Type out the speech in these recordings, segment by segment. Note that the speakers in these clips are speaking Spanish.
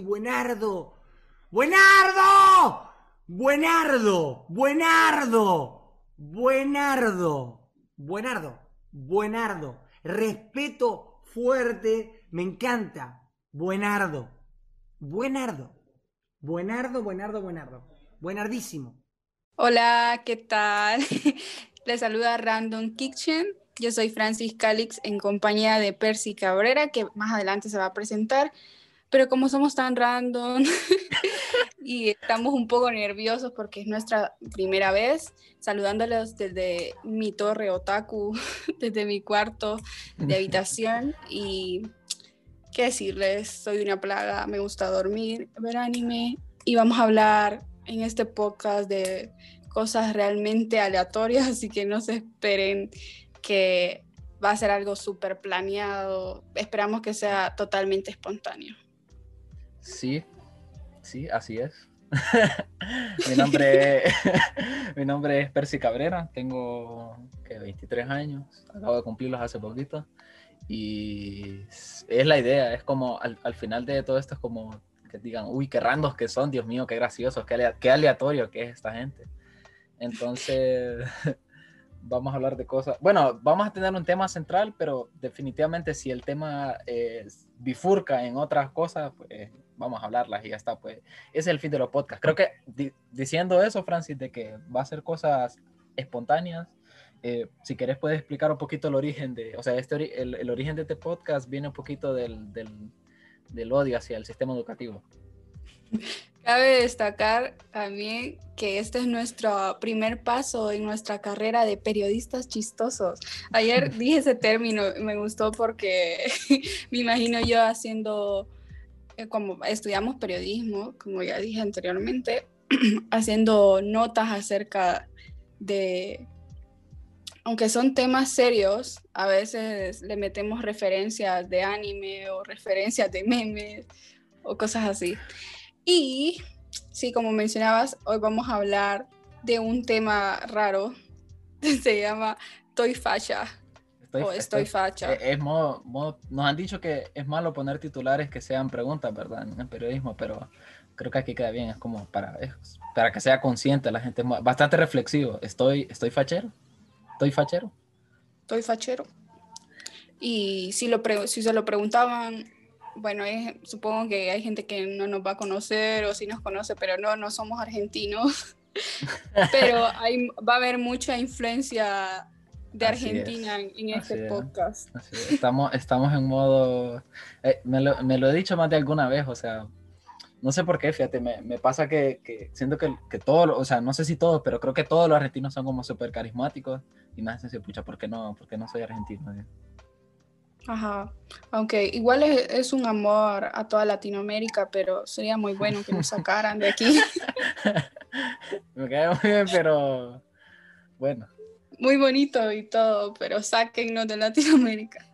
Buenardo. Buenardo. Buenardo. Buenardo. Buenardo. Buenardo. Buenardo. Respeto fuerte. Me encanta. Buenardo. Buenardo. Buenardo, buenardo, buenardo. Buenardísimo. Hola, ¿qué tal? Les saluda Random Kitchen. Yo soy Francis Calix en compañía de Percy Cabrera, que más adelante se va a presentar. Pero como somos tan random y estamos un poco nerviosos porque es nuestra primera vez, saludándolos desde mi torre otaku, desde mi cuarto de habitación y qué decirles, soy una plaga, me gusta dormir, ver anime y vamos a hablar en este podcast de cosas realmente aleatorias, así que no se esperen que va a ser algo súper planeado, esperamos que sea totalmente espontáneo. Sí, sí, así es. mi, nombre, mi nombre es Percy Cabrera, tengo 23 años, acabo de cumplirlos hace poquito. Y es la idea, es como al, final de todo esto es como que digan, uy, qué randos que son, Dios mío, qué graciosos, qué, qué aleatorio que es esta gente. Entonces, vamos a hablar de cosas. Bueno, vamos a tener un tema central, pero definitivamente si el tema eh, bifurca en otras cosas, pues vamos a hablarlas y ya está. Pues ese es el fin de los podcasts. Creo que diciendo eso, Francis, de que va a ser cosas espontáneas. Eh, si querés puedes explicar un poquito el origen de, o sea, este, el, el, origen de este podcast viene un poquito del, del, del odio hacia el sistema educativo. Cabe destacar también que este es nuestro primer paso en nuestra carrera de periodistas chistosos. Ayer dije ese término, me gustó porque me imagino yo haciendo, eh, como estudiamos periodismo, como ya dije anteriormente, haciendo notas acerca de, aunque son temas serios, a veces le metemos referencias de anime o referencias de memes o cosas así. Y sí, como mencionabas, hoy vamos a hablar de un tema raro. Se llama Toy Facha. Estoy, o estoy, facha. Es, modo, nos han dicho que es malo poner titulares que sean preguntas, ¿verdad? En el periodismo, pero creo que aquí queda bien. Es como para, para que sea consciente la gente. Bastante reflexivo. Estoy, estoy fachero. Estoy fachero. Estoy fachero. Y si, lo si se lo preguntaban bueno, supongo que hay gente que no nos va a conocer o sí nos conoce, pero no, no somos argentinos. pero hay, va a haber mucha influencia de Argentina en, este podcast. Estamos, estamos en modo, eh, me, lo, me, lo, he dicho más de alguna vez, o sea, no sé por qué, fíjate, me, me pasa que, que, siento que, que todos, o sea, no sé si todos, pero creo que todos los argentinos son como súper carismáticos y me hacen decir, pucha, ¿por qué no, por qué no soy argentino? Ajá, aunque igual es, un amor a toda Latinoamérica, pero sería muy bueno que nos sacaran de aquí. Me cae muy bien, pero bueno. Muy bonito y todo, pero sáquennos de Latinoamérica.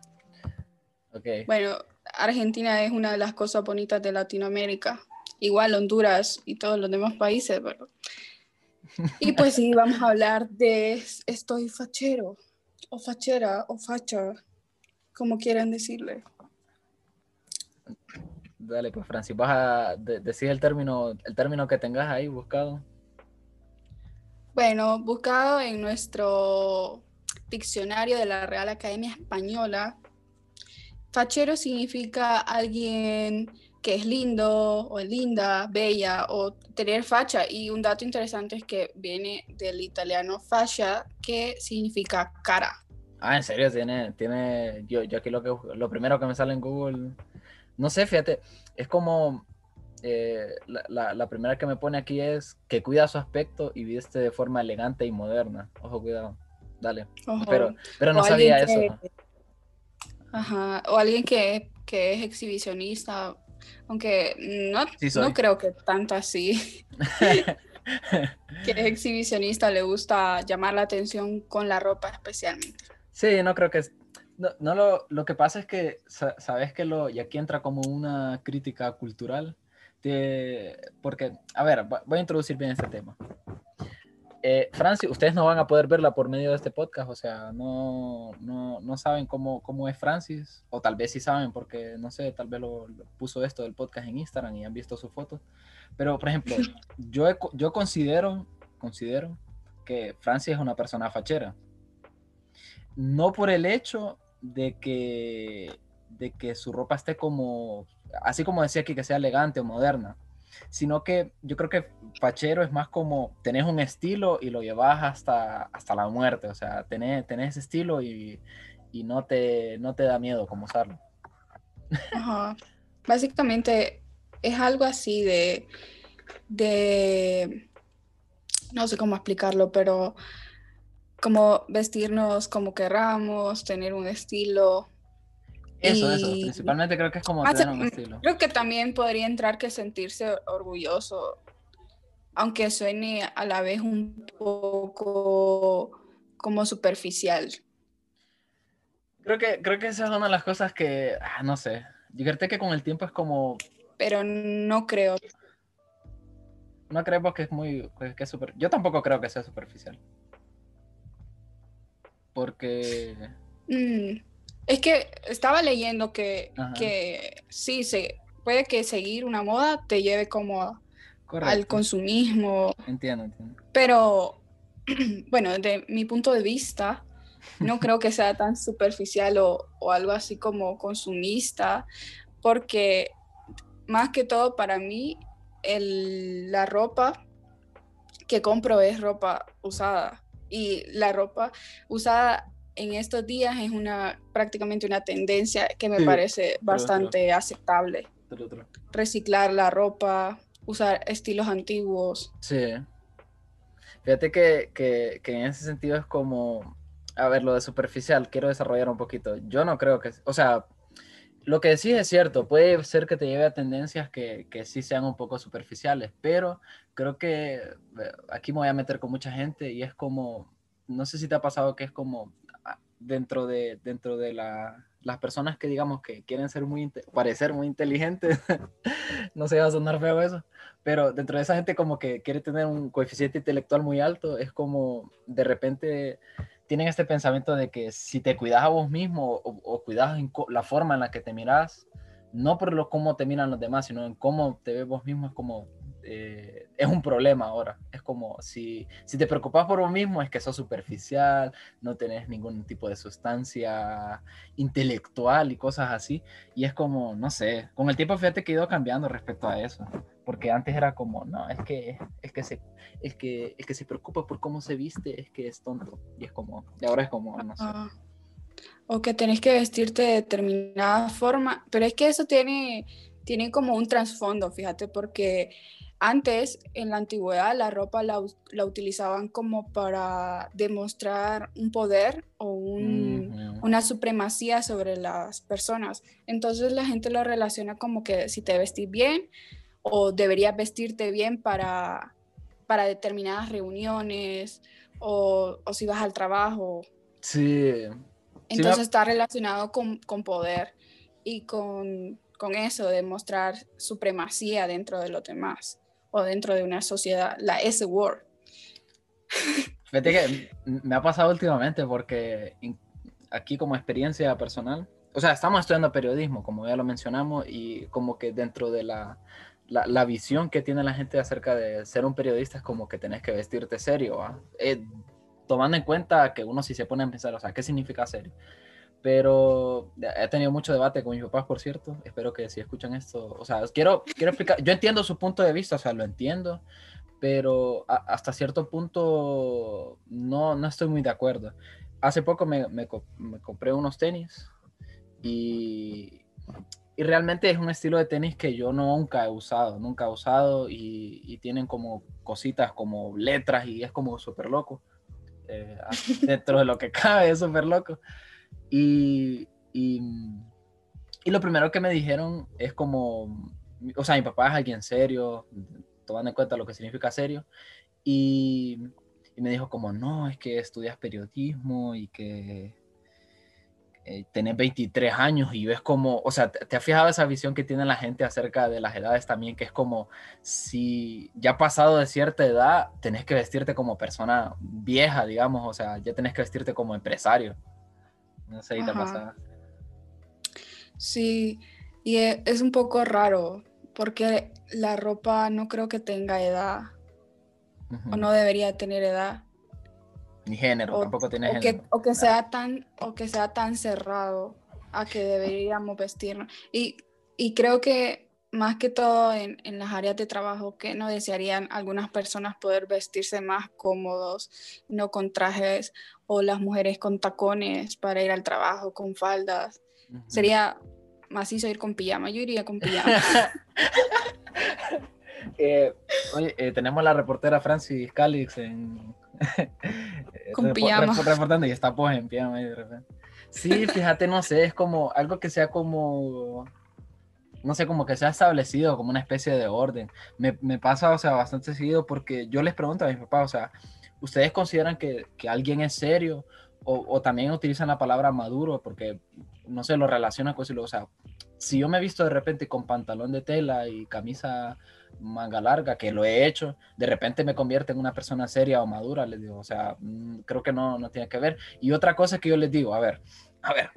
Okay. Bueno, Argentina es una de las cosas bonitas de Latinoamérica. Igual Honduras y todos los demás países, pero... Y pues sí, vamos a hablar de estoy fachero, o fachera, o facha como quieran decirle. Dale, pues Francis, vas a decir el término, el término que tengas ahí buscado. Bueno, buscado en nuestro diccionario de la Real Academia Española, fachero significa alguien que es lindo o linda, bella o tener facha. Y un dato interesante es que viene del italiano fascia, que significa cara. Ah, en serio, tiene, tiene, yo, yo aquí lo que lo primero que me sale en Google, no sé, fíjate, es como eh, la, la, primera que me pone aquí es que cuida su aspecto y viste de forma elegante y moderna. Ojo, cuidado. Dale. Pero, pero no sabía eso. Ajá. O alguien que, que, es exhibicionista, aunque no, no creo que tanto así. que es exhibicionista, le gusta llamar la atención con la ropa especialmente. Sí, no creo que... No, no lo, lo, que pasa es que, sabes que lo, y aquí entra como una crítica cultural, porque, a ver, voy a introducir bien este tema. Eh, Francis, ustedes no van a poder verla por medio de este podcast, o sea, no, no, no saben cómo, cómo es Francis, o tal vez sí saben porque, no sé, tal vez lo, lo puso esto del podcast en Instagram y han visto sus fotos. Pero, por ejemplo, yo, yo considero, considero que Francis es una persona fachera. No por el hecho de que, de que su ropa esté como, así como decía aquí, que sea elegante o moderna, sino que yo creo que fachero es más como tenés un estilo y lo llevas hasta, hasta la muerte, o sea, tenés, tenés ese estilo y, y no, te, no te da miedo como usarlo. Ajá. Básicamente es algo así de, de, no sé cómo explicarlo, pero como vestirnos como querramos, tener un estilo. Eso, eso, principalmente creo que es como Ah, tener se- un estilo. Creo que también podría entrar que sentirse orgulloso, aunque suene a la vez un poco como superficial. Creo que, creo que esa es una de las cosas que, ah, no sé, yo creo que con el tiempo es como, Pero no creo. no creemos que es muy, que, que es super, yo tampoco creo que sea superficial. Porque, Mm, Es que estaba leyendo que, Ajá. que sí, se, puede que seguir una moda te lleve como al consumismo, entiendo, entiendo. pero bueno, desde mi punto de vista, no creo que sea tan superficial o, o algo así como consumista, porque más que todo para mí el- la ropa que compro es ropa usada y la ropa usada en estos días es una prácticamente una tendencia que me Sí, parece bastante aceptable. Reciclar la ropa, usar estilos antiguos. Sí. Fíjate que, que, que en ese sentido es como, a ver, lo de superficial, quiero desarrollar un poquito. Yo no creo que, o sea, lo que decís es cierto, puede ser que te lleve a tendencias que, que sí sean un poco superficiales, pero creo que eh, aquí me voy a meter con mucha gente y es como, no sé si te ha pasado que es como dentro de, dentro de la, las personas que digamos que quieren ser muy, parecer muy inteligentes, no sé, va a sonar feo eso, pero dentro de esa gente como que quiere tener un coeficiente intelectual muy alto, es como de repente tienen este pensamiento de que si te cuidas a vos mismo o, cuidas en la forma en la que te miras, no por lo cómo te miran los demás, sino en cómo te ves vos mismo, es como, eh, es un problema ahora. Es como, si, si te preocupas por vos mismo, es que sos superficial, no tenés ningún tipo de sustancia intelectual y cosas así. Y es como, no sé, con el tiempo fíjate que he ido cambiando respecto a eso. Porque antes era como, no, es que, es que se, el que, el que se preocupa por cómo se viste es que es tonto. Y es como, y ahora es como, no sé. O que tenés que vestirte de determinada forma, pero es que eso tiene, tiene como un trasfondo, fíjate, porque antes, en la antigüedad, la ropa la, utilizaban como para demostrar un poder o un, una supremacía sobre las personas. Entonces la gente lo relaciona como que si te vestís bien o deberías vestirte bien para, para determinadas reuniones o, o si vas al trabajo. Sí. Entonces está relacionado con, con poder y con, con eso de mostrar supremacía dentro de los demás o dentro de una sociedad, la S-word. Fíjate que me ha pasado últimamente porque aquí como experiencia personal, o sea, estamos estudiando periodismo, como ya lo mencionamos, y como que dentro de la, la, la visión que tiene la gente acerca de ser un periodista es como que tenés que vestirte serio. Eh, tomando en cuenta que uno si se pone a pensar, o sea, ¿qué significa serio? Pero he tenido mucho debate con mis papás, por cierto. Espero que si escuchan esto, o sea, quiero, quiero explicar, yo entiendo su punto de vista, o sea, lo entiendo, pero a- hasta cierto punto no, no estoy muy de acuerdo. Hace poco me, me me compré unos tenis y, y realmente es un estilo de tenis que yo nunca he usado, nunca he usado y, y tienen como cositas como letras y es como súper loco. Eh, dentro de lo que cabe es súper loco. Y, y, y lo primero que me dijeron es como, o sea, mi papá es alguien serio, tomando en cuenta lo que significa serio, y, y me dijo como, no, es que estudias periodismo y que, eh, tenés 23 años y ves como, o sea, ¿te, has fijado esa visión que tiene la gente acerca de las edades también? Que es como, si ya pasado de cierta edad, tenés que vestirte como persona vieja, digamos, o sea, ya tenés que vestirte como empresario. No sé si te. Sí, y e, es un poco raro, porque la ropa no creo que tenga edad, o no debería tener edad. Ni género, tampoco tiene o Que, o que, sea tan, o que sea tan cerrado a que deberíamos vestirnos. Y, y creo que más que todo en, en, las áreas de trabajo que no desearían algunas personas poder vestirse más cómodos, no con trajes, o las mujeres con tacones para ir al trabajo, con faldas. Sería macizo ir con pijama, yo iría con pijama. eh, oye, eh, tenemos la reportera Francis Calix en, con pijama. Reportando y está pues en pijama de repente. Sí, fíjate, no sé, es como algo que sea como, no sé, como que sea establecido, como una especie de orden. Me, me pasa, o sea, bastante seguido porque yo les pregunto a mis papás, o sea, ¿ustedes consideran que, que alguien es serio? O, también utilizan la palabra maduro porque, no sé, lo relacionan con eso. O sea, si yo me he visto de repente con pantalón de tela y camisa manga larga, que lo he hecho, de repente me convierte en una persona seria o madura, les digo, o sea, mm, creo que no, no tiene que ver. Y otra cosa que yo les digo, a ver, a ver,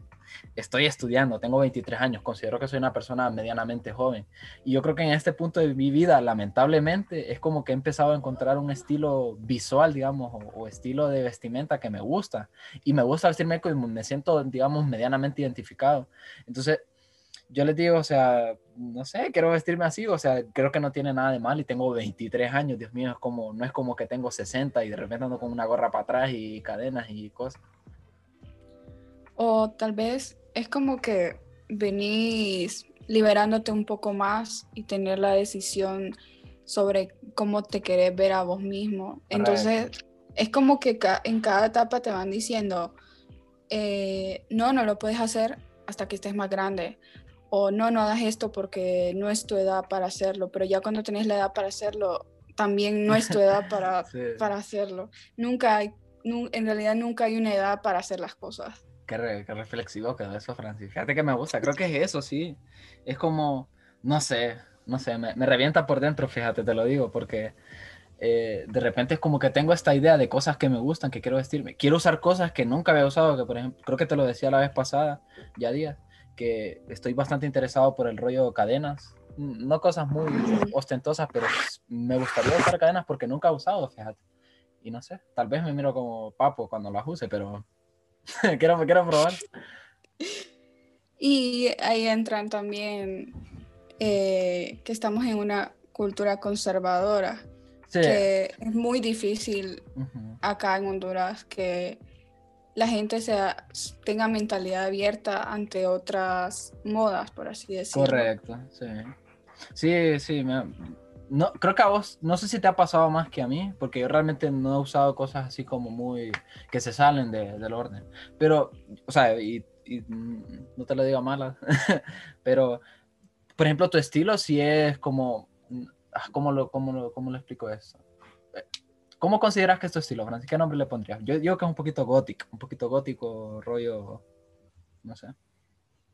estoy estudiando, tengo 23 años, considero que soy una persona medianamente joven. Y yo creo que en este punto de mi vida, lamentablemente, es como que he empezado a encontrar un estilo visual, digamos, o, o estilo de vestimenta que me gusta. Y me gusta vestirme como me siento, digamos, medianamente identificado. Entonces, yo les digo, o sea, no sé, quiero vestirme así, o sea, creo que no tiene nada de mal y tengo 23 años, Dios mío, es como, no es como que tengo 60 y de repente ando con una gorra para atrás y cadenas y cosas. O tal vez es como que venís liberándote un poco más y tener la decisión sobre cómo te querés ver a vos mismo. Entonces, es como que en cada etapa te van diciendo, eh, no, no lo puedes hacer hasta que estés más grande o no, no hagas esto porque no es tu edad para hacerlo, pero ya cuando tenés la edad para hacerlo, también no es tu edad para, para hacerlo. Nunca hay, en realidad nunca hay una edad para hacer las cosas. Qué, reflexivo quedó eso, Francis. Fíjate que me gusta, creo que es eso, sí. Es como, no sé, no sé, me, me revienta por dentro, fíjate, te lo digo, porque eh, de repente es como que tengo esta idea de cosas que me gustan, que quiero vestirme. Quiero usar cosas que nunca había usado, que por ejemplo, creo que te lo decía la vez pasada, ya días que estoy bastante interesado por el rollo cadenas. No cosas muy ostentosas, pero me gustaría usar cadenas porque nunca he usado, fíjate. Y no sé, tal vez me miro como papo cuando las use, pero quiero, quiero probar. Y ahí entran también eh, que estamos en una cultura conservadora, que es muy difícil acá en Honduras que la gente sea, tenga mentalidad abierta ante otras modas, por así decirlo. Correcto, sí. Sí, sí, no, creo que a vos, no sé si te ha pasado más que a mí, porque yo realmente no he usado cosas así como muy, que se salen de, del orden. Pero, o sea, y, no te lo digo mala, pero, por ejemplo, tu estilo sí es como, ah, ¿cómo lo, cómo lo, cómo lo explico eso? ¿Cómo consideras que es tu estilo, Francis? ¿Qué nombre le pondrías? Yo digo que es un poquito gótico, un poquito gótico, rollo, no sé.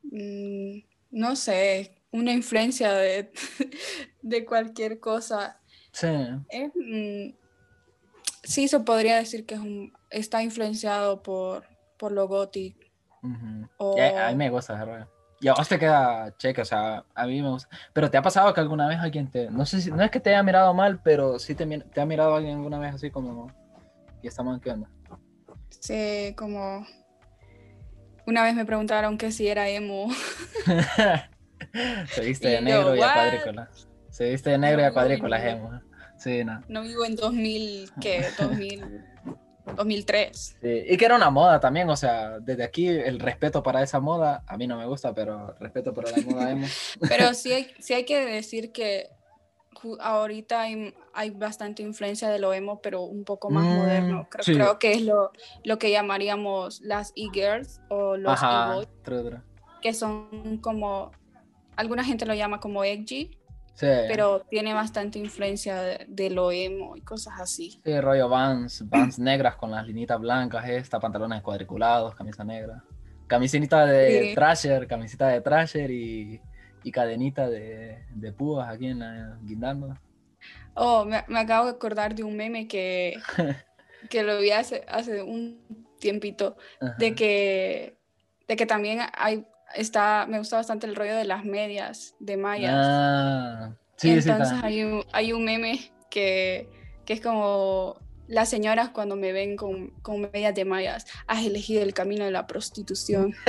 Mm, no sé, una influencia de, de cualquier cosa. Sí. Mm, sí, se podría decir que es un, está influenciado por, por lo gótico. a, mí me gusta rollo. Y a vos te queda cheque, o sea, a mí me gusta. Pero ¿te ha pasado que alguna vez alguien te... No sé si... No es que te haya mirado mal, pero sí te, te ha mirado alguien alguna vez así como... Y qué onda. Sí, como... Una vez me preguntaron que si era emo. Se viste de negro y a cuadrícula. Se viste de negro y a cuadrícula, emo. Sí, no. No vivo en 2000, ¿qué? 2000... 2003. y que era una moda también, o sea, desde aquí el respeto para esa moda, a mí no me gusta, pero respeto para la moda emo. Pero sí hay, sí hay que decir que ahorita hay, hay, bastante influencia de lo emo, pero un poco más mm, moderno. Creo, creo, que es lo, lo que llamaríamos las e-girls o los e-boys, que son como, alguna gente lo llama como edgy, pero tiene bastante influencia de, lo emo y cosas así. Sí, rollo Vans, Vans negras con las linitas blancas, esta, pantalones cuadriculados, camisa negra. Camisita de Sí. Thrasher, camisita de Thrasher y, y cadenita de, de púas aquí en la guindando. Oh, me, me acabo de acordar de un meme que, que lo vi hace, hace un tiempito, Ajá. de que, de que también hay, está, me gusta bastante el rollo de las medias de mallas. Ah, sí, sí, Entonces está. hay un, hay un meme que, que es como las señoras cuando me ven con, con medias de mallas, has elegido el camino de la prostitución.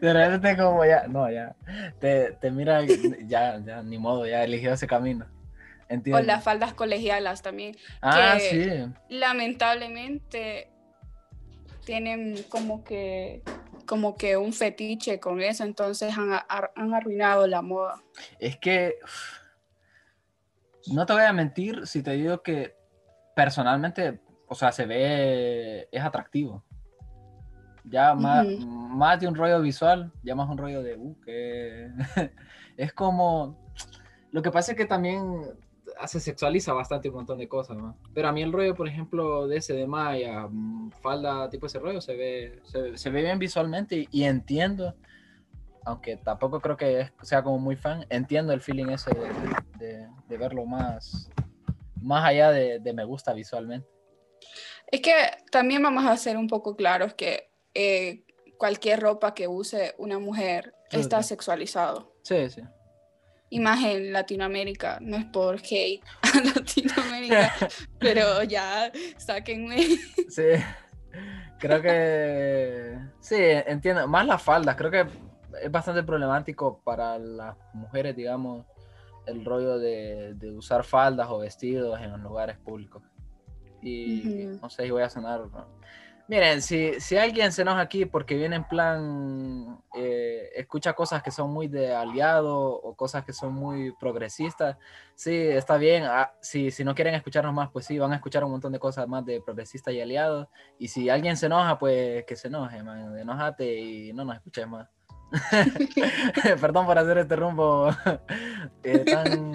De repente como ya, no, ya, te, te mira, ya, ya, ni modo, ya eligió ese camino. O Entiendo. las faldas colegialas también. ah, que- sí. lamentablemente tienen como que como que un fetiche con eso, entonces han, han arruinado la moda. Es que no te voy a mentir si te digo que personalmente, o sea, se ve, es atractivo. Ya más, Ujú. más de un rollo visual, ya más un rollo de, uh, que es como, lo que pasa es que también se sexualiza bastante un montón de cosas, ¿no? Pero a mí el rollo, por ejemplo, de ese de Maya, mm, falda, tipo ese rollo, se ve, se, ve- se ve bien visualmente y, y entiendo, aunque tampoco creo que sea como muy fan, entiendo el feeling ese de, de- de verlo más, más allá de, de me gusta visualmente. Es que también vamos a ser un poco claros que eh, cualquier ropa que use una mujer Sí, está sí. sexualizado. Sí, sí. Y más en Latinoamérica, no es por hate a Latinoamérica, pero ya sáquenme. Sí, creo que sí, entiendo. Más las faldas, creo que es bastante problemático para las mujeres, digamos, el rollo de, de usar faldas o vestidos en los lugares públicos. Y no sé si voy a sonar. Miren, si, si alguien se enoja aquí porque viene en plan, eh, escucha cosas que son muy de aliado o cosas que son muy progresistas, sí, está bien. Ah, si, si no quieren escucharnos más, pues sí, van a escuchar un montón de cosas más de progresistas y aliados. Y si alguien se enoja, pues que se enoje, man. Enójate y no nos escuches más. Perdón por hacer este rumbo eh, tan,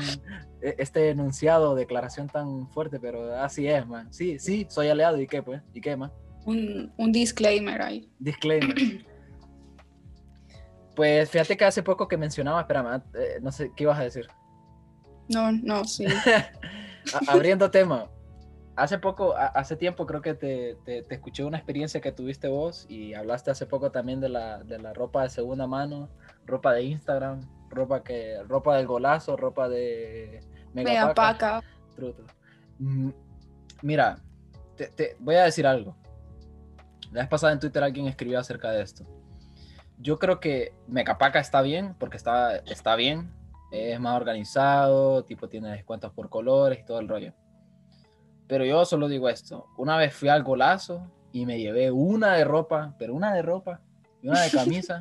eh, este enunciado, declaración tan fuerte, pero así es, man. Sí, sí, soy aliado y qué, pues, y qué más. Un, un disclaimer ahí. Disclaimer. Pues fíjate que hace poco que mencionaba, espérame, eh, no sé, ¿qué ibas a decir? No, no, sí. Abriendo tema. Hace poco, hace tiempo creo que te, te- te escuché una experiencia que tuviste vos y hablaste hace poco también de la, de la ropa de segunda mano, ropa de Instagram, ropa que ropa del golazo, ropa de Mega Megapaca. paca. True. Mm, Mira, te, te voy a decir algo. La vez pasada en Twitter alguien escribió acerca de esto. Yo creo que Megapaca está bien, porque está, está bien. Es más organizado, tipo tiene descuentos por colores y todo el rollo. Pero yo solo digo esto. Una vez fui al golazo y me llevé una de ropa, pero una de ropa y una de camisa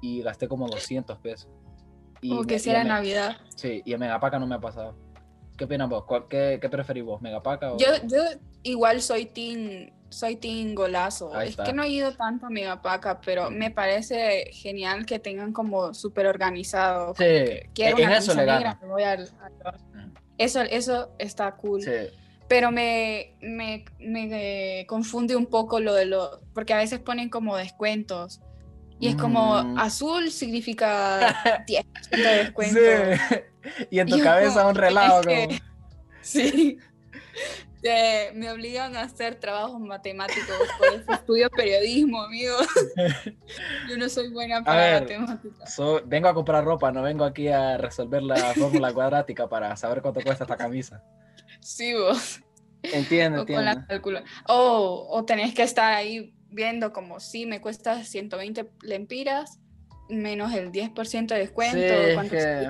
y gasté como 200 pesos. Y Como que si era Navidad. Sí, y en Megapaca no me ha pasado. ¿Qué opinas vos? ¿Cuál- ¿Qué, qué preferís vos? ¿Megapaca o...? Yo, yo igual soy team, soy team golazo. Ahí es está. que no he ido tanto a Megapaca, pero me parece genial que tengan como súper organizado. Sí, que quiero en una eso le negra, gana. me voy al- al- Eso, eso está cool. Sí, Pero me, me, me, eh, confunde un poco lo de lo, porque a veces ponen como descuentos. Y es como Mm. azul significa 10% de descuento. Sí. Y en tu cabeza como, un relajo es como... que- Sí. Eh, me obligan a hacer trabajos matemáticos, por eso estudio periodismo, amigo. Yo no soy buena para matemáticas. So- vengo a comprar ropa, no vengo aquí a resolver la fórmula cuadrática para saber cuánto cuesta esta camisa. Sí, vos. Entiendo, O con la entiendo. calcula- O, tenés que estar ahí viendo como si me cuesta 120 lempiras menos el 10% de descuento, Sí, cuánto que-.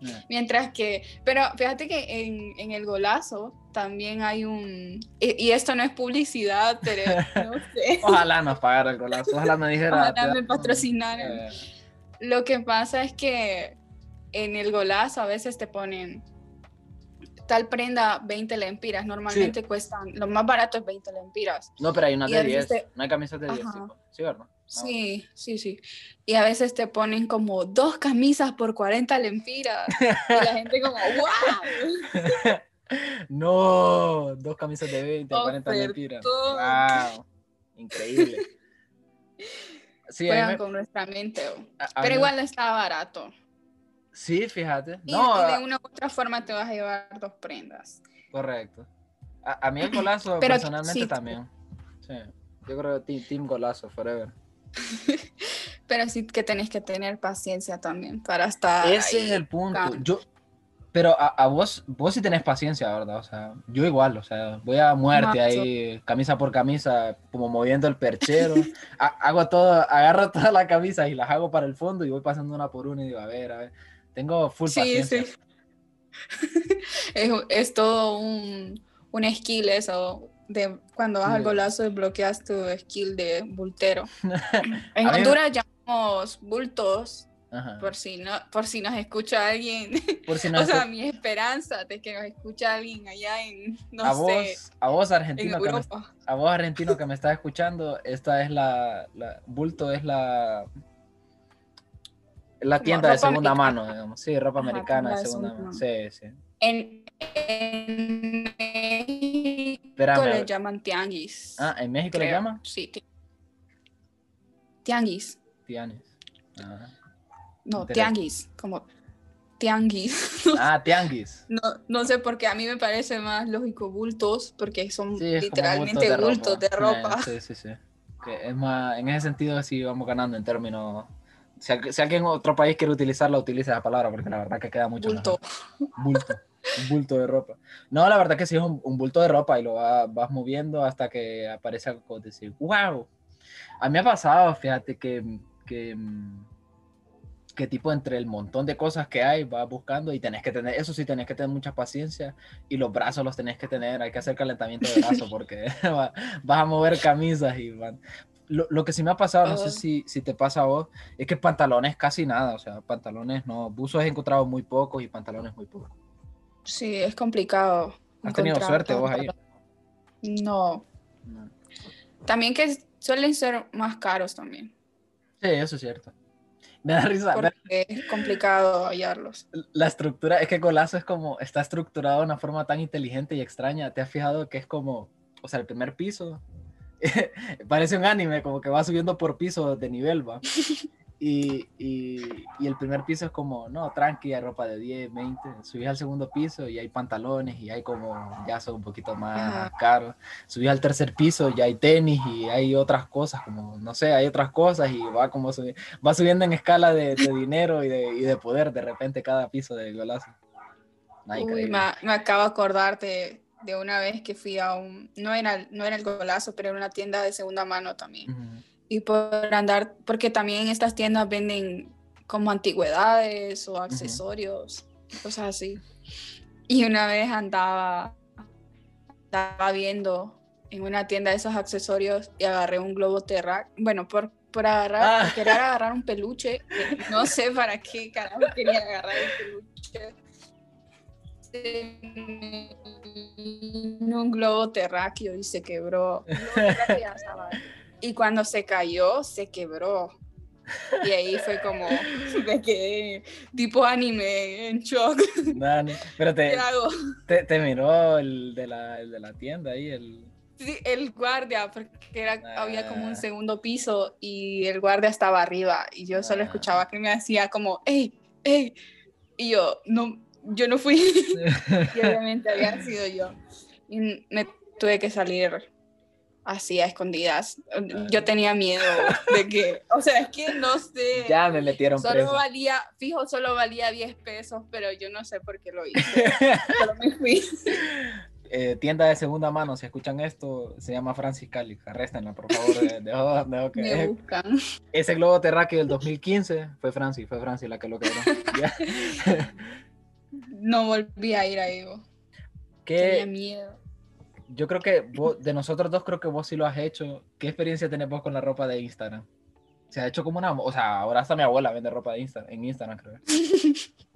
Eh, Mientras que, pero fíjate que en, en el golazo también hay un, y, esto no es publicidad, pero no sé, Ojalá nos pagara el golazo, ojalá me dijera... ojalá me patrocinaran. Lo que pasa es que en el golazo a veces te ponen tal prenda 20 lempiras, normalmente cuestan, lo más barato es 20 lempiras. No, pero hay una Y a de veces 10, te- no hay camisas de 10, Ajá. tipo. ¿Sí, verdad? Sí, sí, sí. Y a veces te ponen como dos camisas por 40 lempiras. Y la gente como, ¡wow! No, dos camisas de 20, 40 Ofertón. lempiras. Wow, increíble. Sí, Juegan me- con nuestra mente. a- Pero igual está barato. Sí, fíjate. Y, No, y de una u otra forma te vas a llevar dos prendas. correcto. A, a mí el golazo Pero personalmente sí. también. Sí. Yo creo que team, team golazo forever. Pero sí que tenés que tener paciencia también para estar. Ese ahí. es el punto. Yo, pero a, a vos, vos sí tenés paciencia, ¿verdad? O sea, yo igual, o sea, voy a muerte Macho. ahí, camisa por camisa, como moviendo el perchero. Ha- hago todo, agarro todas las camisas y las hago para el fondo y voy pasando una por una y digo, a ver, a ver. Tengo full Sí, paciencia. sí. es, es todo un, un skill eso. De cuando vas Sí. al golazo desbloqueas tu skill de bultero. En A Honduras llamamos bultos, Ajá. por si no, por si nos escucha alguien. Por si o sea, mi esperanza de que nos escucha alguien allá en, no a sé, vos, a vos en argentino que me, a vos argentino que me estás escuchando, esta es la, la bulto es la la tienda de segunda americana. mano, digamos. Sí, ropa Ajá, americana de segunda mano. Sí, sí. En, en México le llaman tianguis. Ah, ¿en México le llaman? Sí. ti- Tianguis. Tianes. No, tianguis. Como tianguis. Ah, tianguis. No, no sé por qué a mí me parece más lógico bultos, porque son Sí, literalmente bultos de ropa. Eh, sí, sí, sí. Que es más, en ese sentido sí vamos ganando en términos. Si, si alguien en otro país quiere utilizarla, utilice la palabra, porque la verdad que queda mucho Bulto. mejor. Bulto. Un bulto de ropa. No, la verdad que sí es un, un bulto de ropa y lo va- vas moviendo hasta que aparece algo como decir, wow. A mí me ha pasado, fíjate, que, que, mm, que tipo entre el montón de cosas que hay, vas buscando y tenés que tener, eso sí, tenés que tener mucha paciencia y los brazos los tenés que tener, hay que hacer calentamiento de brazos porque va- vas a mover camisas y van. Lo, lo que sí me ha pasado, no sé si, si te pasa a vos, es que pantalones casi nada, o sea, pantalones no, buzos he encontrado muy pocos y pantalones muy pocos. Sí, es complicado. ¿Has tenido suerte vos ahí? No. No. También que suelen ser más caros también, Sí, eso es cierto. Me da risa. me- porque es complicado hallarlos. La estructura, es que Golazo es como, está estructurado de una forma tan inteligente y extraña. ¿Te has fijado que es como, o sea, el primer piso? parece un anime, como que va subiendo por piso de nivel, va. Y, y, y el primer piso es como, no, tranqui, hay ropa de 10, 20. Subís al segundo piso y hay pantalones y hay como, ya son un poquito más caros. Subís al tercer piso y hay tenis y hay otras cosas, como, no sé, hay otras cosas y va como subi- va subiendo en escala de, de dinero y de, y de poder de repente cada piso de golazo. Ay, Uy, me, me acabo de acordar de, de una vez que fui a un, no era, no era el golazo, pero era una tienda de segunda mano también. Ujú. Y por andar, porque también estas tiendas venden como antigüedades o accesorios, cosas así. Y una vez andaba, estaba viendo en una tienda de esos accesorios y agarré un globo terráqueo. Bueno, por, por agarrar, Ah. por querer agarrar un peluche, no sé para qué carajo quería agarrar el peluche. Un globo terráqueo y se quebró. Globo terráqueo ya sabes. Y cuando se cayó, se quebró. Y ahí fue como, me quedé tipo anime en shock. Dani, pero ¿Qué te, te, te miró el de, la, el de la tienda ahí, el... Sí, el guardia, porque era, había como Ah. un segundo piso y el guardia estaba arriba y yo solo Ah. escuchaba que me hacía como, ¡ey! ¡ey! Y yo, no, yo no fui. y obviamente había sido yo. Y me tuve que salir así a escondidas. Yo tenía miedo de que, o sea, es que no sé. ya me metieron Solo preso. valía, fijo, solo valía 10 pesos, pero yo no sé por qué lo hice. Solo me fui. Eh, tienda de segunda mano, si escuchan esto, se llama Francis Calix, arréstenla, por favor. de- dejo- dejo que- Me buscan. Ese globo terráqueo del 2015 fue Francis, fue Francis la que lo quebró. No volví a ir a Evo. ¿Qué, Tenía miedo. Yo creo que vos- de nosotros dos creo que vos sí lo has hecho. ¿Qué experiencia tenés vos con la ropa de Instagram? Se ha hecho como una, o sea, ahora hasta mi abuela vende ropa de Insta, en Instagram, creo.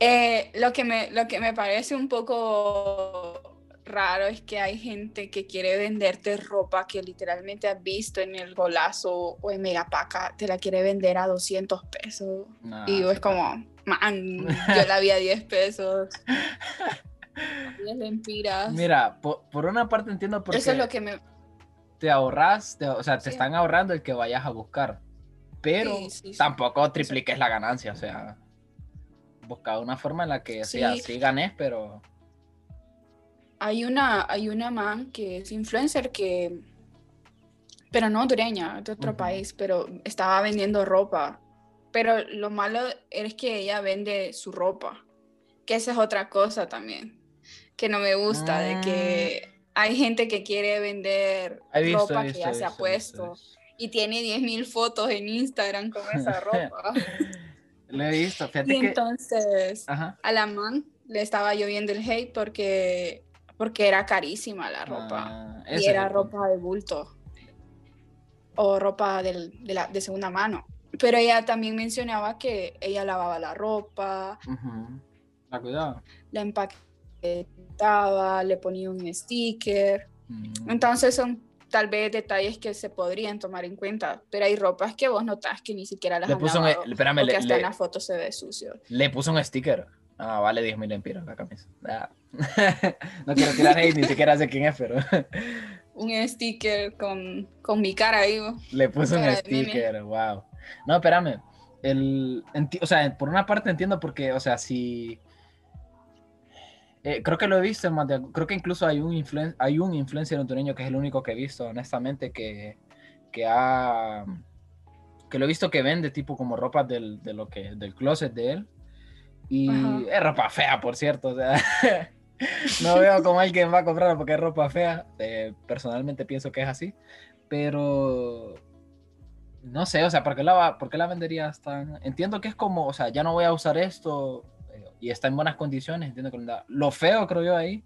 Eh, lo, que me, lo que me parece un poco raro es que hay gente que quiere venderte ropa que literalmente has visto en el golazo o en Megapaca, te la quiere vender a 200 pesos. Nah, y es como, man, yo la vi a 10 pesos. 10 lempiras. Mira, por, por una parte entiendo porque Eso es lo que me... te ahorras, te- o sea, te Sí. están ahorrando el que vayas a buscar. Pero Sí, sí, sí. tampoco tripliques la ganancia, o sea, busca una forma en la que sí, Sí. ganes, pero Hay una, hay una man que es influencer que, pero no hondureña, de otro país, pero estaba vendiendo ropa. Pero lo malo es que ella vende su ropa, que esa es otra cosa también, que no me gusta, de que hay gente que quiere vender visto, ropa que ya se ha puesto y tiene 10.000 fotos en Instagram con esa ropa. Lo he visto, fíjate y que... entonces Ajá. a la man le estaba lloviendo el hate porque, porque era carísima la ropa. Ah, y era punto. ropa de bulto o ropa del- de, la- de segunda mano. Pero ella también mencionaba que ella lavaba la ropa, Ujú. Ah, cuidado. la empaquetaba, le ponía un sticker. Mm. Entonces son tal vez detalles que se podrían tomar en cuenta, pero hay ropas que vos notas que ni siquiera las Le han puso un, lavado, espérame, o que le, hasta le- en la foto se ve sucio. le puso un sticker. Ah, vale 10 mil empiras la camisa. Ah. no quiero tirar hate, ni siquiera sé quién es, pero Un sticker con, con mi cara ahí. le puso un sticker. Wow. No, espérame. El, o sea, por una parte entiendo porque, o sea, si... eh, creo que lo he visto, en más de- creo que incluso hay un, influen- hay un influencer hondureño que es el único que he visto, honestamente, que, que ha... que lo he visto que vende tipo como ropa del, de lo que, del closet de él. Y Ajá. es ropa fea, por cierto. O sea, no veo como alguien va a comprarla porque es ropa fea. Eh, personalmente pienso que es así. Pero no sé, o sea, ¿por qué la, por qué la venderías tan...? Entiendo que es como, o sea, ya no voy a usar esto y está en buenas condiciones. Entiendo que lo feo, creo yo, ahí,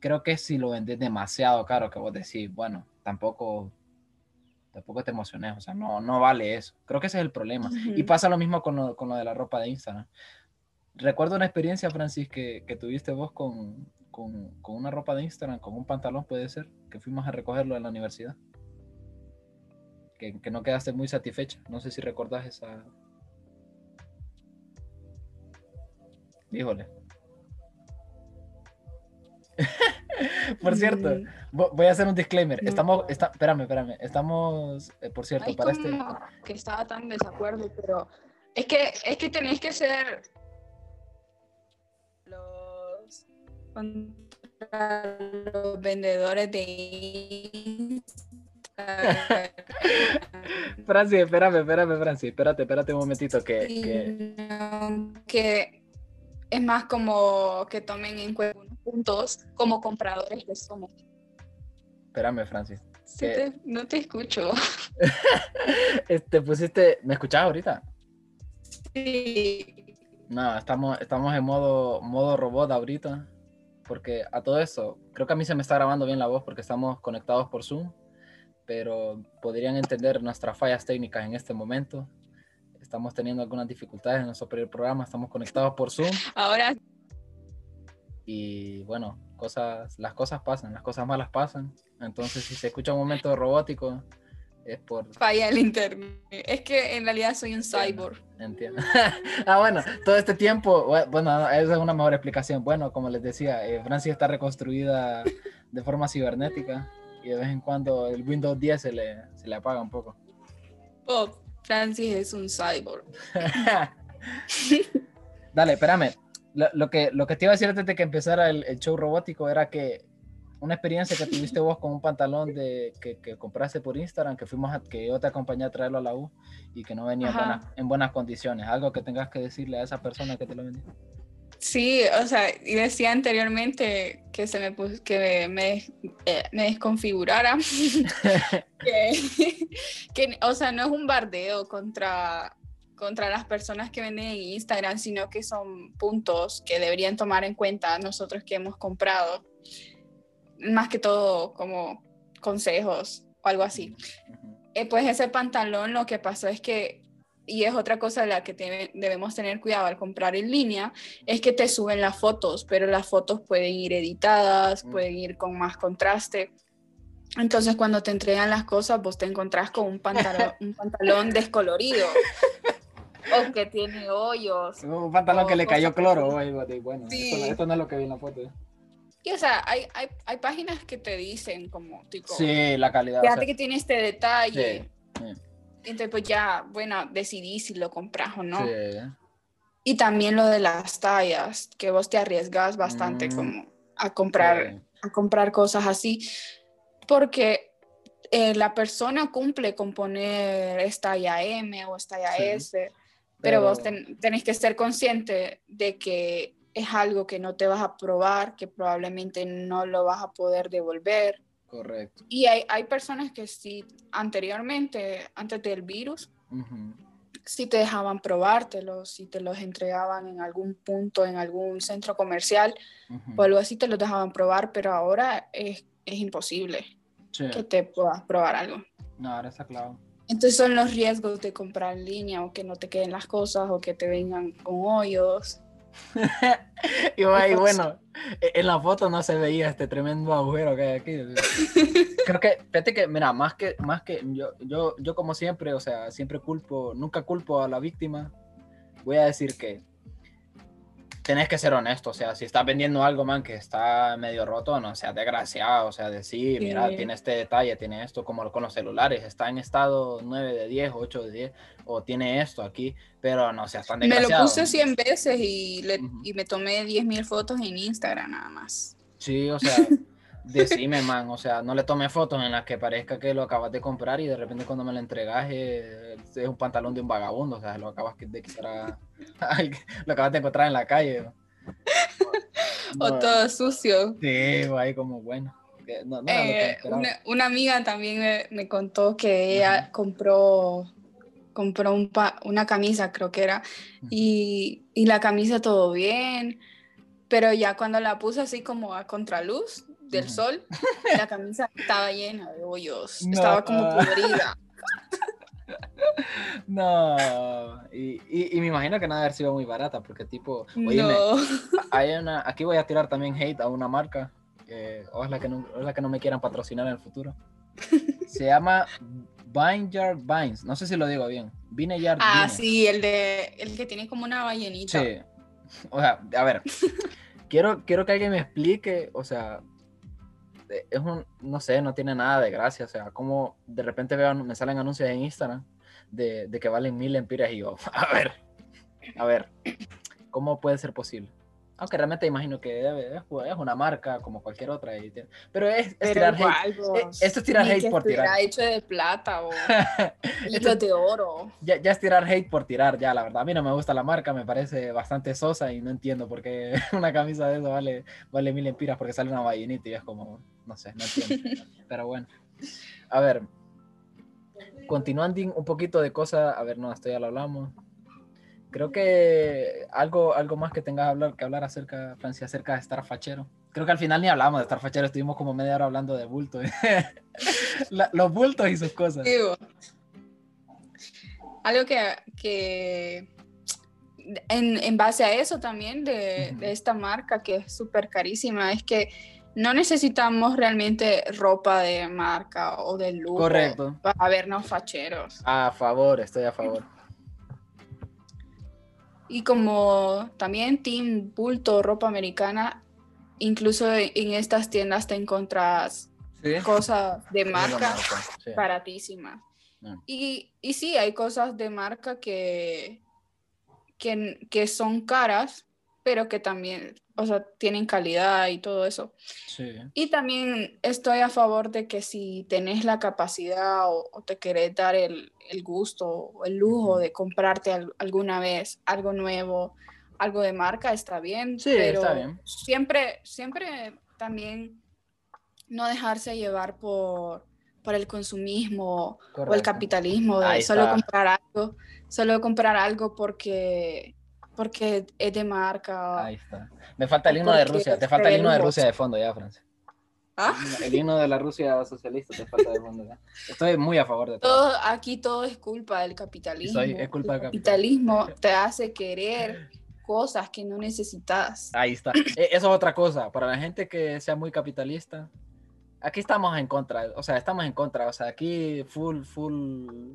creo que si lo vendes demasiado caro, que vos decís, bueno, tampoco tampoco te emociones, o sea, no, no vale eso. Creo que ese es el problema. Y pasa lo mismo con lo, con lo de la ropa de Instagram. Recuerdo una experiencia, Francis, que, que tuviste vos con, con, con una ropa de Instagram, con un pantalón, puede ser, que fuimos a recogerlo en la universidad. Que, que no quedaste muy satisfecha. No sé si recordás esa. Híjole. por cierto, Mm, vo- voy a hacer un disclaimer. No. Estamos, está, espérame, espérame. Estamos, eh, por cierto, Ay, para este. que estaba tan desacuerdo, pero es que es que tenéis que ser los contra los vendedores de. Francis, espérame, espérame, Francis. Espérate, espérate un momentito que, que es más como que tomen en cuenta unos puntos como compradores que somos. Espérame, Francis. Te- no te escucho. Este, pusiste... ¿Me escuchás ahorita? Sí. No, estamos, estamos en modo, modo robot ahorita. Porque a todo esto, creo que a mí se me está grabando bien la voz porque estamos conectados por Zoom. Pero podrían entender nuestras fallas técnicas en este momento. Estamos teniendo algunas dificultades en nuestro primer programa. Estamos conectados por Zoom. Ahora Y bueno, cosas, las cosas pasan, las cosas malas pasan. Entonces, si se escucha un momento robótico, es por. falla el internet. Es que en realidad soy un cyborg. Entiendo. ah, bueno, todo este tiempo, bue- bueno, esa es una mejor explicación. Bueno, como les decía, eh, Francia está reconstruida de forma cibernética y de vez en cuando el Windows 10 se le, se le apaga un poco. Oh, Francis es un cyborg. Dale, espérame. Lo, lo que, lo que te iba a decir antes de que empezara el, el show robótico era que una experiencia que tuviste vos con un pantalón de, que, que compraste por Instagram, que fuimos a, que yo te acompañé a traerlo a la U y que no venía en Ajá. buenas, en buenas condiciones. Algo que tengas que decirle a esa persona que te lo vendió. Sí, o sea, y decía anteriormente que se me pus- que me, eh, me desconfigurara. que, que, o sea, no es un bardeo contra, contra las personas que venden en Instagram, sino que son puntos que deberían tomar en cuenta nosotros que hemos comprado. Más que todo como consejos o algo así. Eh, pues ese pantalón lo que pasó es que, y es otra cosa de la que te- debemos tener cuidado al comprar en línea, es que te suben las fotos, pero las fotos pueden ir editadas, Mm. pueden ir con más contraste. Entonces cuando te entregan las cosas, vos te encontrás con un pantalón, un pantalón descolorido o que tiene hoyos. Un pantalón que le O cayó cloro. güey, Bueno, Sí. esto, no- esto no es lo que vi en la foto. Y o sea, hay, hay, hay páginas que te dicen como tipo, Sí, la calidad. o fíjate sea, que tiene este detalle. sí, sí, Entonces pues ya, bueno, decidí si lo compras o no. sí. Y también lo de las tallas, que vos te arriesgas bastante Mm. como a comprar, Sí. a comprar cosas así, porque eh, la persona cumple con poner esta talla M o esta talla Sí. S, pero, vos ten- tenés que ser consciente de que es algo que no te vas a probar, que probablemente no lo vas a poder devolver. Correcto. Y hay, hay personas que sí, anteriormente, antes del virus, Ujú. si te dejaban probártelos, si te los entregaban en algún punto, en algún centro comercial Ujú. o algo así, te los dejaban probar, pero ahora es, es imposible Sí. que te puedas probar algo. No, ahora está claro. Entonces son los riesgos de comprar en línea o que no te queden las cosas o que te vengan con hoyos. Y ahí, bueno, e- en la foto no se veía este tremendo agujero que hay aquí. Creo que, fíjate que, mira, más que, más que yo, yo, yo como siempre, o sea, siempre culpo, nunca culpo a la víctima. Voy a decir que tenés que ser honesto, o sea, si estás vendiendo algo, man, que está medio roto, no seas desgraciado, o sea, decir, mira, Sí. tiene este detalle, tiene esto, como con los celulares, está en estado 9 de 10, 8 de 10, o tiene esto aquí, pero no seas tan Me lo desgraciado. puse 100 veces y, le- y me tomé 10.000 fotos en Instagram nada más. Sí, o sea, decime, man, o sea, no le tome fotos en las que parezca que lo acabas de comprar y de repente cuando me lo entregas eh, es un pantalón de un vagabundo, o sea, lo acabas de quitar a- lo acabas de encontrar en la calle. O No, todo sucio. Sí, ahí como bueno. no- Eh, una, una amiga también me, me contó que ella compró, compró un pa- una camisa, creo que era, y, y la camisa todo bien, pero ya cuando la puse así como a contraluz del sol, la camisa estaba llena de hoyos, No. estaba como podrida. No, y, y, y me imagino que no debe haber sido muy barata, porque tipo, oye, no. hay una, aquí voy a tirar también hate a una marca, que ojalá que no, ojalá que no me quieran patrocinar en el futuro. Se llama Vineyard Vines, no sé si lo digo bien. Vineyard Ah, Vines. sí, el de el que tiene como una ballenita. Sí. O sea, a ver, quiero, quiero que alguien me explique, o sea, eh, es un, no sé, no tiene nada de gracia, o sea, como de repente veo, me salen anuncios en Instagram de, de que valen mil empiras y yo, a ver, a ver, ¿cómo puede ser posible? Aunque realmente imagino que debe- es, es una marca como cualquier otra, y tiene- pero es, es Pero tirar hate. vos, esto es tirar ni hate que por tirar. hecho de plata o Esto- de oro. ya, ya es tirar hate por tirar, ya, la verdad. A mí no me gusta la marca, me parece bastante sosa y no entiendo por qué una camisa de eso vale, vale mil empiras porque sale una ballenita y es como, no sé, no entiendo. Pero bueno, a ver, continuando un poquito de cosas, a ver, no, esto ya lo hablamos. Creo que algo, algo más que tengas hablar, que hablar acerca, Francia, acerca de estar fachero. Creo que al final ni hablamos de estar fachero, estuvimos como media hora hablando de bulto. La- los bultos y sus cosas. Digo, algo que, que en, en base a eso también de esta marca que es súper carísima es que no necesitamos realmente ropa de marca o de lujo Correcto. para vernos facheros. A favor, estoy a favor. Y como también Team Bulto, ropa americana, incluso en estas tiendas te encuentras Sí. cosas de marca sí. baratísimas. Mm. Y, y sí, hay cosas de marca que, que, que son caras, pero que también, o sea, tienen calidad y todo eso. Sí. Y también estoy a favor de que si tenés la capacidad o, o te querés dar el, el gusto o el lujo de comprarte al- alguna vez algo nuevo, algo de marca, está bien. Sí, pero está bien. Siempre, siempre también no dejarse llevar por, por el consumismo o el Correcto. capitalismo de Ahí solo está. comprar algo, solo comprar algo porque, porque es de marca. Ahí está. Me falta el himno de Rusia. Te falta el himno de. Rusia de fondo ya, Francia. ¿Ah? El himno de la Rusia socialista te falta de fondo. Estoy muy a favor de todo. Todo, aquí todo es culpa del capitalismo. Soy- es culpa el del capitalismo te hace querer cosas que no necesitas. Ahí está. E- Eso es otra cosa. Para la gente que sea muy capitalista, aquí estamos en contra. O sea, estamos en contra. O sea, aquí full, full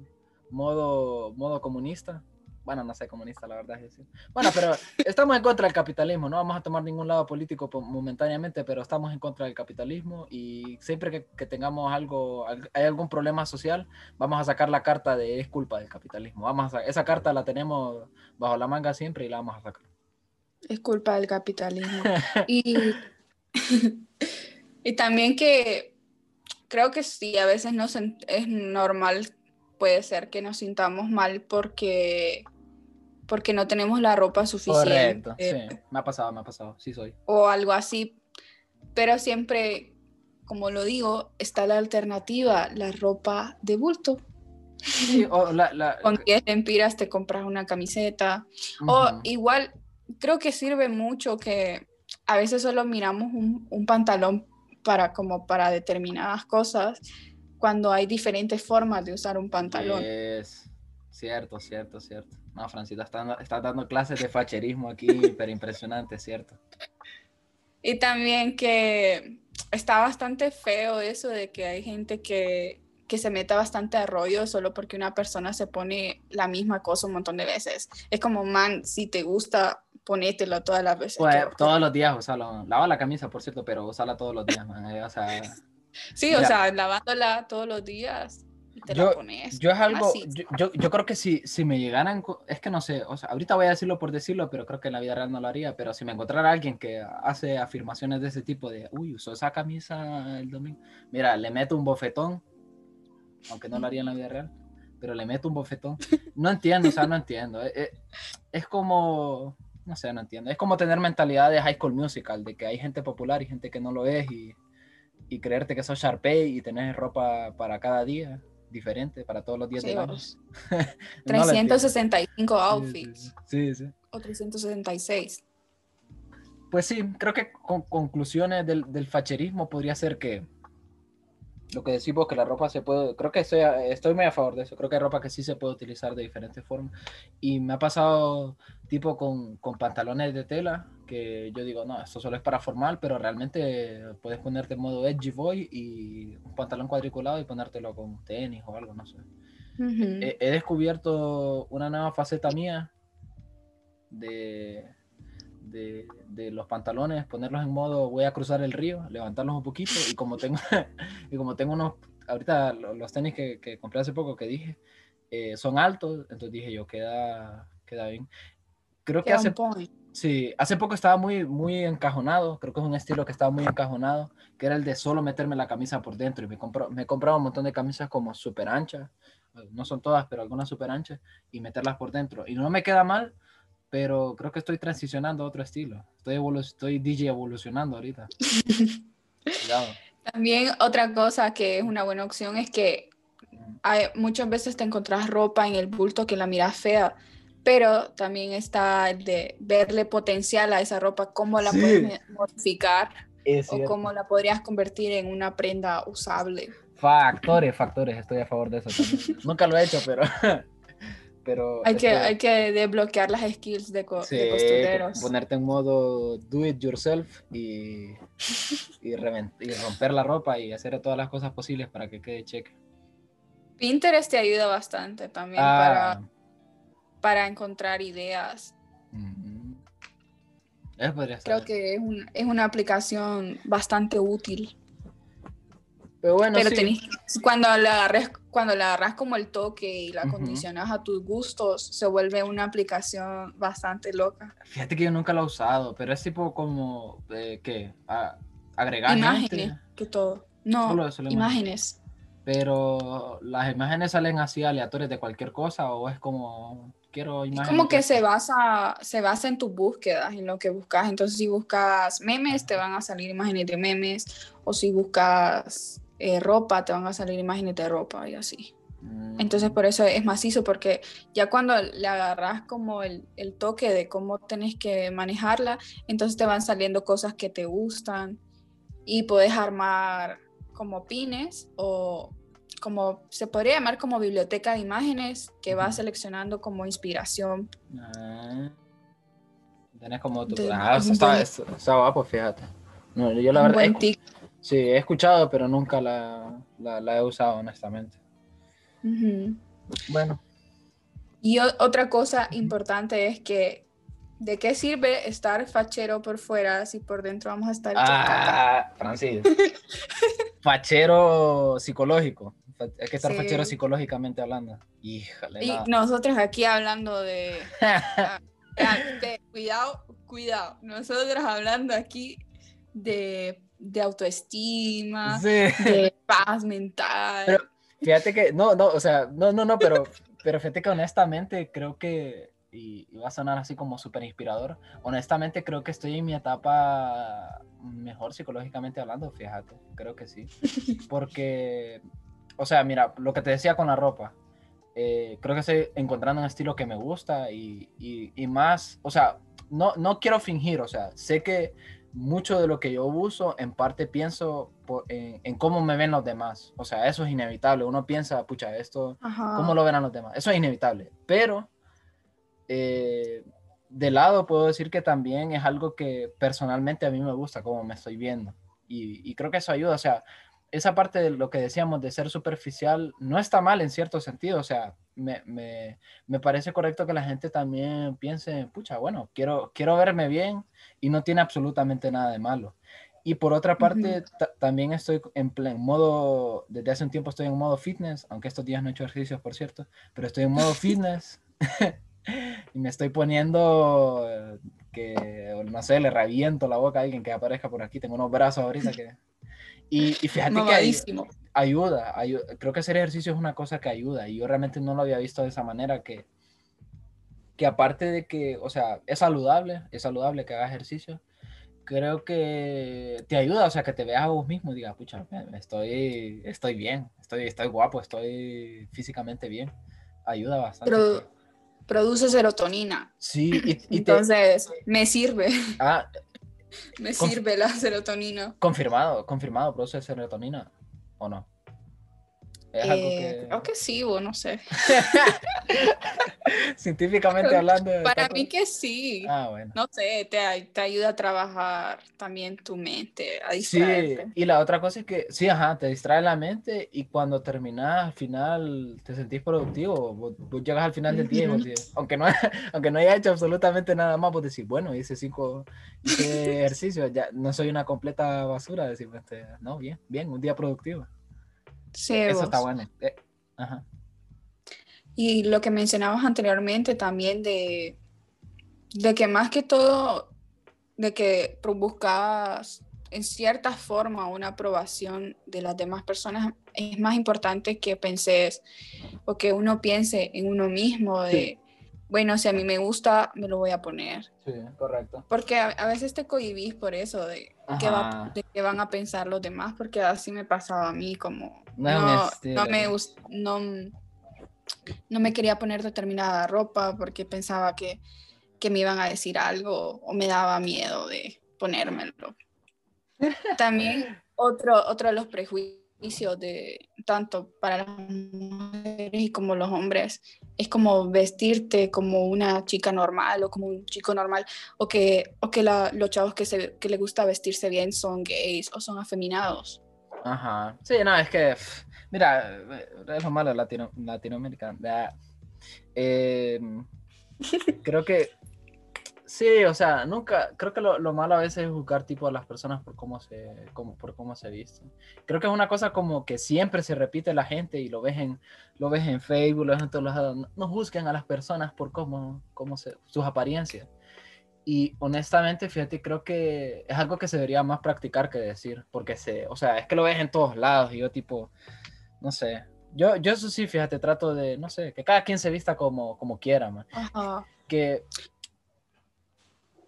modo, modo comunista. Bueno, no sé, comunista, la verdad es decir. Bueno, pero estamos en contra del capitalismo, no vamos a tomar ningún lado político momentáneamente, pero estamos en contra del capitalismo y siempre que, que tengamos algo, hay algún problema social, vamos a sacar la carta de es culpa del capitalismo. Vamos a, esa carta la tenemos bajo la manga siempre y la vamos a sacar. Es culpa del capitalismo. y, y también que creo que sí, a veces no es normal, puede ser que nos sintamos mal porque porque no tenemos la ropa suficiente. Correcto, sí, me ha pasado, me ha pasado, sí soy. O algo así, pero siempre, como lo digo, está la alternativa, la ropa de bulto. Sí, o la, Con 10 empiras te compras una camiseta. O igual, creo que sirve mucho que a veces solo miramos un, un pantalón para, como para determinadas cosas cuando hay diferentes formas de usar un pantalón. Es cierto, cierto, cierto. No, Francita, está, dando clases de facherismo aquí, pero impresionante, ¿cierto? Y también que está bastante feo eso de que hay gente que, que se meta bastante a rollo solo porque una persona se pone la misma cosa un montón de veces. Es como, man, si te gusta, ponételo todas las veces. Pues, todos los días, usalo. Lava la camisa, por cierto, pero usala todos los días, man. Eh, o sea, sí, o sea, lavándola todos los días yo, Yo es algo, yo, yo, creo que si, si me llegaran, es que no sé, o sea, ahorita voy a decirlo por decirlo, pero creo que en la vida real no lo haría, pero si me encontrara alguien que hace afirmaciones de ese tipo de, uy, usó esa camisa el domingo, mira, le meto un bofetón, aunque no lo haría en la vida real, pero le meto un bofetón. No entiendo, o sea, no entiendo. Es, eh, eh, es como, no sé, no entiendo. Es como tener mentalidad de High School Musical, de que hay gente popular y gente que no lo es y, y creerte que sos Sharpay y tenés ropa para cada día diferente para todos los días de del 365 outfits. Sí, sí, O 366. Pues sí, creo que con conclusiones del, del, facherismo podría ser que lo que decimos que la ropa se puede, creo que estoy, estoy muy a favor de eso, creo que hay ropa que sí se puede utilizar de diferentes formas. Y me ha pasado tipo con, con pantalones de tela, que yo digo, no, esto solo es para formal, pero realmente puedes ponerte en modo edgy boy y un pantalón cuadriculado y ponértelo con tenis o algo, no sé. he, descubierto una nueva faceta mía de, de, de, los pantalones, ponerlos en modo voy a cruzar el río, levantarlos un poquito y como tengo, y como tengo unos, ahorita los tenis que, que compré hace poco que dije, eh, son altos, entonces dije yo, queda, queda bien. Creo que hace... Sí, hace poco estaba muy, muy encajonado, creo que es un estilo que estaba muy encajonado, que era el de solo meterme la camisa por dentro y me, compro, me he comprado un montón de camisas como súper anchas, no son todas, pero algunas súper anchas, y meterlas por dentro. Y no me queda mal, pero creo que estoy transicionando a otro estilo. Estoy, estoy DJ evolucionando ahorita. También otra cosa que es una buena opción es que hay, muchas veces te encontrás ropa en el bulto que la miras fea pero también está de verle potencial a esa ropa, cómo la puedes modificar o cómo la podrías convertir en una prenda usable. Factores, factores, estoy a favor de eso también. Nunca lo he hecho, pero... pero hay, que, hay que desbloquear las skills de, costureros. Ponerte en modo do it yourself y, y, romper la ropa y hacer todas las cosas posibles para que quede cheque. Pinterest te ayuda bastante también ah. para para encontrar ideas. Creo que es, una aplicación bastante útil. Pero bueno, cuando la agarres, cuando la agarras como el toque y la condicionas a tus gustos, se vuelve una aplicación bastante loca. Fíjate que yo nunca la he usado, pero es tipo como eh, ¿qué? agregar imágenes que todo. No, imágenes. Pero las imágenes salen así aleatorias de cualquier cosa o es como quiero imágenes. como que se basa, se basa en tus búsquedas, en lo que buscas. Entonces, si buscas memes, te van a salir imágenes de memes. O si buscas eh, ropa, te van a salir imágenes de ropa y así. Mm. Entonces, por eso es macizo, porque ya cuando le agarras como el, el toque de cómo tenés que manejarla, entonces te van saliendo cosas que te gustan y puedes armar como pines o como se podría llamar como biblioteca de imágenes que va seleccionando como inspiración. Ah, tienes como tu... ah, está, está, guapo, fíjate. No, yo la verdad... sí, he escuchado, pero nunca la, la, he usado, honestamente. Bueno. Y otra cosa importante es que, ¿de qué sirve estar fachero por fuera si por dentro vamos a estar? Ah, Francis. Fachero psicológico. Hay que estar Sí. fachero psicológicamente hablando. Híjole, Y nosotros aquí hablando de... ah, ve, cuidado, cuidado. Nosotros hablando aquí de, de autoestima, Sí. de paz mental. Pero- Fíjate que, no, no, o sea, no, no, no, pero, pero fíjate que honestamente creo que, y, y va a sonar así como súper inspirador, honestamente creo que estoy en mi etapa mejor psicológicamente hablando, fíjate, creo que sí. Porque, o sea, mira, lo que te decía con la ropa, eh, creo que estoy encontrando un estilo que me gusta y, y, y más, o sea, no, no quiero fingir, o sea, sé que mucho de lo que yo uso, en parte pienso po- en, en cómo me ven los demás. O sea, eso es inevitable. Uno piensa, pucha, esto, Ajá. ¿cómo lo verán los demás? Eso es inevitable. Pero, eh, de lado, puedo decir que también es algo que personalmente a mí me gusta, cómo me estoy viendo. Y, y creo que eso ayuda. O sea, esa parte de lo que decíamos de ser superficial no está mal en cierto sentido. O sea, me, me, me parece correcto que la gente también piense, pucha, bueno, quiero, quiero verme bien y no tiene absolutamente nada de malo. Y por otra parte, también estoy en plen modo, desde hace un tiempo estoy en modo fitness, aunque estos días no he hecho ejercicios, por cierto, pero estoy en modo fitness y me estoy poniendo eh, que, no sé, le reviento la boca a alguien que aparezca por aquí. Tengo unos brazos ahorita que... Y, y fíjate que hay- ayuda, ayu- creo que hacer ejercicio es una cosa que ayuda y yo realmente no lo había visto de esa manera que, que aparte de que, o sea, es saludable, es saludable que hagas ejercicio, creo que te ayuda, o sea, que te veas a vos mismo y digas, pucha, estoy, estoy bien, estoy, estoy guapo, estoy físicamente bien, ayuda bastante. Produ- produce serotonina. Sí, y, y te, Entonces, me sirve, ah, me Conf- sirve la serotonina. confirmado, confirmado, produce serotonina, ¿o no? Es algo Eh, que, Creo que sí, o no sé. científicamente hablando... Para mí que sí. Ah, bueno. No sé, te, te ayuda a trabajar también tu mente, a Sí, y la otra cosa es que, sí, ajá, te distrae la mente y cuando terminas al final te sentís productivo, vos, vos llegas al final del día vos decís- aunque no, aunque no haya hecho absolutamente nada más, vos decís, bueno, hice cinco, hice ejercicio, ya no soy una completa basura, decir, este, no, bien, bien, un día productivo. Sí, Eso está bueno. eh, ajá. Y lo que mencionabas anteriormente también de, de que más que todo, de que buscas en cierta forma una aprobación de las demás personas, es más importante que penses o que uno piense en uno mismo de, Sí. bueno, si a mí me gusta, me lo voy a poner. Sí, correcto. Porque a, a veces te cohibís por eso, de qué, va, de qué van a pensar los demás, porque así me pasaba a mí, como No no, no me no, no me quería poner determinada ropa porque pensaba que, que me iban a decir algo o me daba miedo de ponérmelo. También otro, otro de los prejuicios de tanto para las mujeres y como los hombres es como vestirte como una chica normal o como un chico normal o que, o que la- los chavos que, se, que les gusta vestirse bien son gays o son afeminados. Ajá. Sí, no, es que, pff, mira, eh, es lo malo Latino, Latinoamérica. Ah, eh, creo que, sí, o sea, nunca, creo que lo, lo malo a veces es juzgar tipo a las personas por cómo se, como, por cómo se visten. Creo que es una cosa como que siempre se repite la gente y lo ves en, lo ves en Facebook, lo ves en todos lados. No, no juzguen a las personas por cómo, cómo se, sus apariencias. Y honestamente, fíjate, creo que es algo que se debería más practicar que decir, porque se, o sea, es que lo ves en todos lados y yo tipo, no sé, yo, yo eso sí, fíjate, trato de, no sé, que cada quien se vista como, como quiera, man. Ajá. Que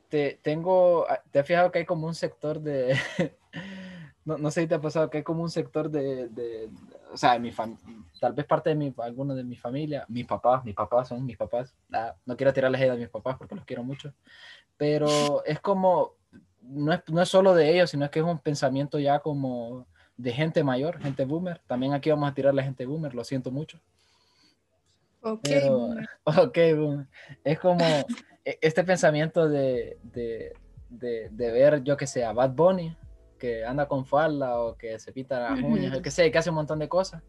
te, tengo, ah, te has fijado que hay como un sector de, no, no sé si te ha pasado que hay como un sector de, de o sea, mi fam- tal vez parte de mi, algunos de mi familia, mis papás, mis papás son mis papás, Ah, no quiero tirarles hate a mis papás porque los quiero mucho, pero es como, no es, no es solo de ellos, sino es que es un pensamiento ya como de gente mayor, gente boomer, también aquí vamos a tirarle a gente boomer, lo siento mucho. Ok. Pero, ok, boom. es como e- este pensamiento de, de, de, de ver, yo que sé, a Bad Bunny, que anda con falda o que se pita las uñas, yo que sé, que hace un montón de cosas.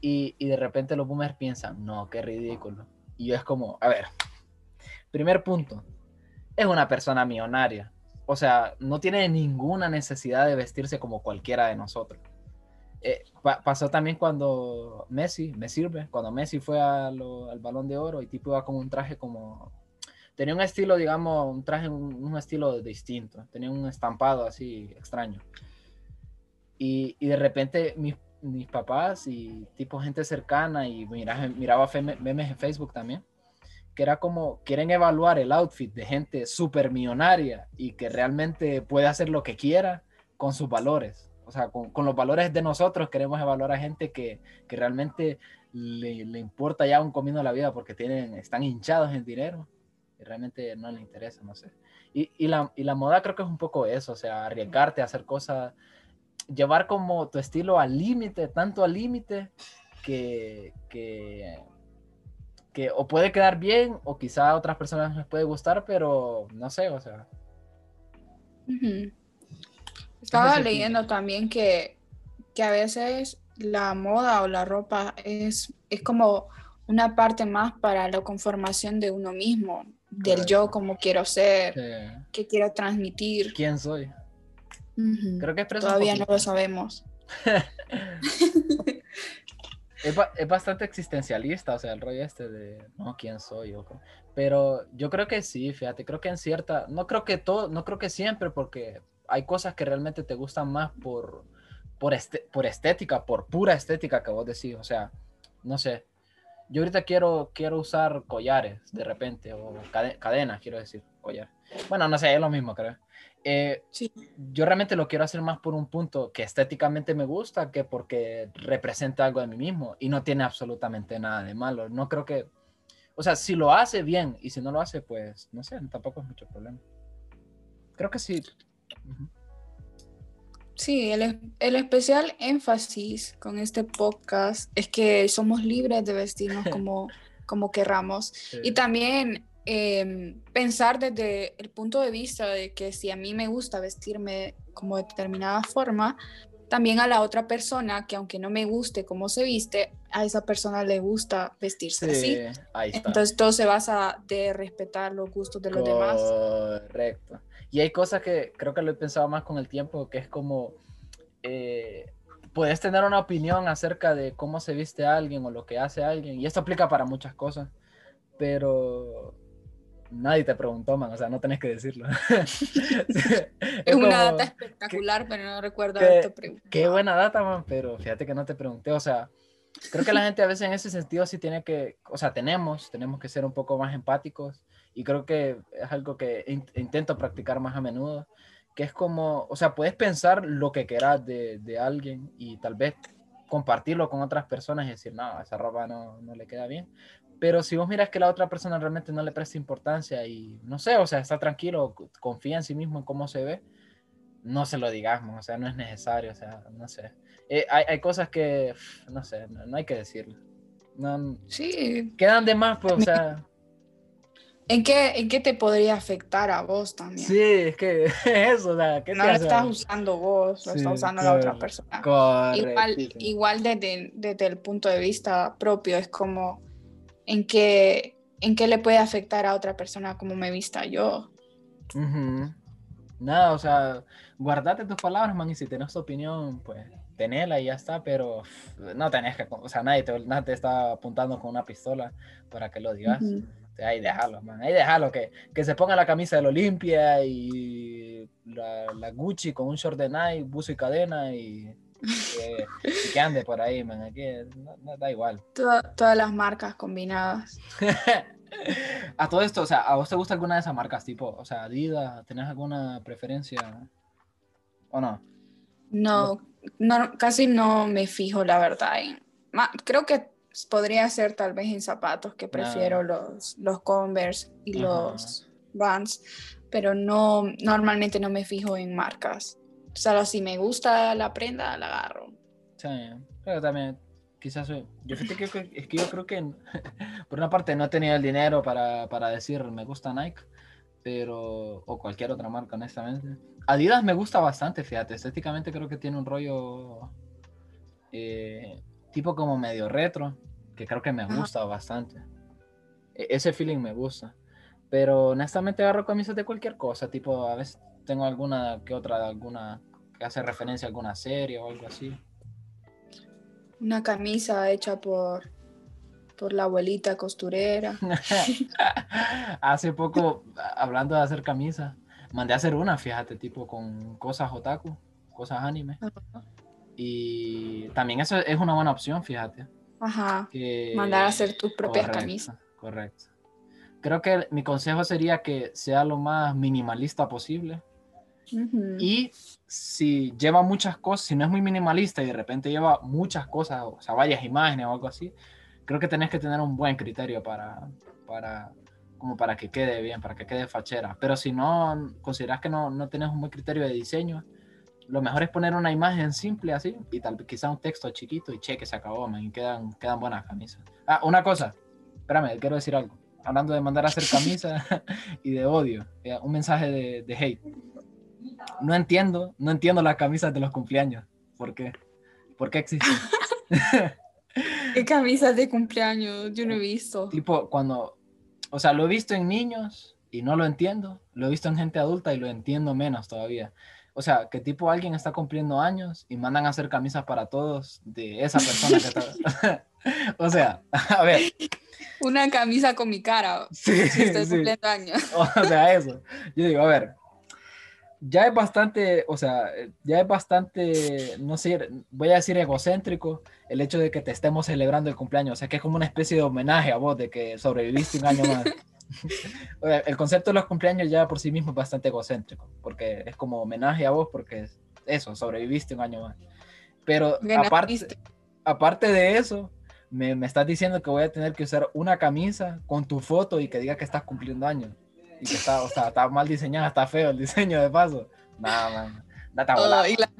Y, y de repente los boomers piensan, no, qué ridículo. Y es como, a ver, primer punto, es una persona millonaria. O sea, no tiene ninguna necesidad de vestirse como cualquiera de nosotros. Eh, pasó también cuando Messi, me sirve, cuando Messi fue al balón de oro y tipo iba con un traje como... Tenía un estilo, digamos, un traje, un, estilo distinto, tenía un estampado así extraño. Y, y de repente mis, mis, papás y tipo gente cercana y miraba, miraba memes en Facebook también, que era como quieren evaluar el outfit de gente súper millonaria y que realmente puede hacer lo que quiera con sus valores o sea, con, los valores de nosotros queremos evaluar a gente que, que realmente le, le, importa ya un comiendo la vida porque tienen, están hinchados en dinero y realmente no les interesa, no sé. Y, y, la, y la moda creo que es un poco eso, o sea, arriesgarte a hacer cosas, llevar como tu estilo al límite, tanto al límite que, que, que o puede quedar bien o quizá a otras personas les puede gustar, pero no sé, o sea. Estaba leyendo también que, que, a veces la moda o la ropa es, es como una parte más para la conformación de uno mismo, del yo como quiero ser, que quiero transmitir. ¿Quién soy? Creo que Todavía no lo sabemos. es, es, bastante existencialista, o sea, el rollo este de, no, ¿quién soy? Pero yo creo que sí, fíjate, creo que en cierta, no creo que todo, no creo que siempre, porque hay cosas que realmente te gustan más por, por, este, por estética, por pura estética que vos decís. O sea, no sé. Yo ahorita quiero, quiero usar collares de repente, o cadenas, quiero decir, collares. Bueno, no sé, es lo mismo, creo. Eh, sí. Yo realmente lo quiero hacer más por un punto que estéticamente me gusta que porque representa algo de mí mismo y no tiene absolutamente nada de malo. No creo que, o sea, si lo hace bien y si no lo hace, pues no sé, tampoco es mucho problema. Creo que sí, Sí, el, el, especial énfasis con este podcast es que somos libres de vestirnos como, como querramos. Y también em, pensar desde el punto de vista de que si a mí me gusta vestirme como de determinada forma, también a la otra persona que aunque no me guste cómo se viste, a esa persona le gusta vestirse así. Entonces todo se basa de respetar los gustos de los demás. Correcto. Y hay cosas que creo que lo he pensado más con el tiempo, que es como, eh, puedes tener una opinión acerca de cómo se viste alguien o lo que hace alguien, y esto aplica para muchas cosas, pero nadie te preguntó, man, o sea, no tenés que decirlo. es, una data espectacular, pero no recuerdo haberte preguntado. Qué buena data, man, pero fíjate que no te pregunté, o sea, creo que la gente a veces en ese sentido sí tiene que, o sea, tenemos, tenemos que ser un poco más empáticos y creo que es algo que intento practicar más a menudo, que es como, o sea, puedes pensar lo que quieras de, de, alguien y tal vez compartirlo con otras personas y decir, no, esa ropa no, no, le queda bien. Pero si vos miras que la otra persona realmente no le presta importancia y no sé, o sea, está tranquilo, confía en sí mismo en cómo se ve, no se lo digamos, o sea, no es necesario, o sea, no sé. Eh, hay, hay, cosas que, no sé, no, no hay que decirlo. No, sí. Quedan de más, pues, o sea. ¿En qué, ¿En qué te podría afectar a vos también? Sí, es que eso, o sea, ¿qué No lo estás usando vos, lo está usando la otra persona. Igual, igual desde, desde, el punto de vista propio, es como en qué, en qué le puede afectar a otra persona como me vista yo. Nada, o sea, guardate tus palabras, man, y si tenés tu opinión, pues tenela y ya está, pero no tenés que, o sea, nadie te, nadie te está apuntando con una pistola para que lo digas ahí déjalo, man, ahí déjalo, que, que se ponga la camisa del Olimpia y la, la, Gucci con un short de Nike, buzo y cadena y, que ande por ahí, man, aquí no, da igual. todas las marcas combinadas. a todo esto, o sea, ¿a vos te gusta alguna de esas marcas, tipo, o sea, Adidas, ¿tenés alguna preferencia o no? No, no casi no me fijo, la verdad. creo que podría ser tal vez en zapatos, que prefiero los, los Converse y los Vans, pero no, normalmente no me fijo en marcas. Solo si me gusta la prenda, la agarro. Sí, pero también quizás yo que, es que yo creo que por una parte no he tenido el dinero para, para, decir me gusta Nike, pero o cualquier otra marca honestamente. Adidas me gusta bastante, fíjate, estéticamente creo que tiene un rollo eh, tipo como medio retro, que creo que me gusta bastante. E- Ese feeling me gusta. Pero honestamente agarro camisas de cualquier cosa, tipo a veces tengo alguna que otra, alguna que hace referencia a alguna serie o algo así. Una camisa hecha por, por la abuelita costurera. Hace poco, hablando de hacer camisas, mandé a hacer una, fíjate, tipo con cosas otaku, cosas anime. Y también eso es una buena opción, fíjate. Ajá. que- Mandar a hacer tus propias Correcto, camisas. Correcto. Creo que mi consejo sería que sea lo más minimalista posible. Ujú. Y si lleva muchas cosas, si no es muy minimalista y de repente lleva muchas cosas, o sea, varias imágenes o algo así, creo que tenés que tener un buen criterio para, para como para que quede bien, para que quede fachera. Pero si no consideras que no, no tienes un buen criterio de diseño, lo mejor es poner una imagen simple así y tal vez quizá un texto chiquito y cheque, se acabó, man, y quedan, quedan buenas camisas. Ah, una cosa, espérame, quiero decir algo. Hablando de mandar a hacer camisas y de odio, eh, un mensaje de, de hate. No entiendo, no entiendo las camisas de los cumpleaños. ¿Por qué? ¿Por qué existen? ¿Qué camisas de cumpleaños? Yo no he visto. tipo, cuando, o sea, lo he visto en niños y no lo entiendo, lo he visto en gente adulta y lo entiendo menos todavía. O sea, que tipo alguien está cumpliendo años y mandan a hacer camisas para todos de esa persona que está... o sea, a ver, Una camisa con mi cara. sí, Si estoy sí. cumpliendo años. O sea, eso. Yo digo, a ver, ya es bastante, o sea, ya es bastante, no sé, voy a decir egocéntrico el hecho de que te estemos celebrando el cumpleaños. O sea, que es como una especie de homenaje a vos de que sobreviviste un año más. El concepto de los cumpleaños ya por sí mismo es bastante egocéntrico, porque es como homenaje a vos, porque es eso, sobreviviste un año más. Pero aparte, Ganaste. aparte de eso, me, me estás diciendo que voy a tener que usar una camisa con tu foto y que diga que estás cumpliendo años. Y que está, o sea, está mal diseñada, está feo el diseño de paso. Nada, man. Date a Oh, y la-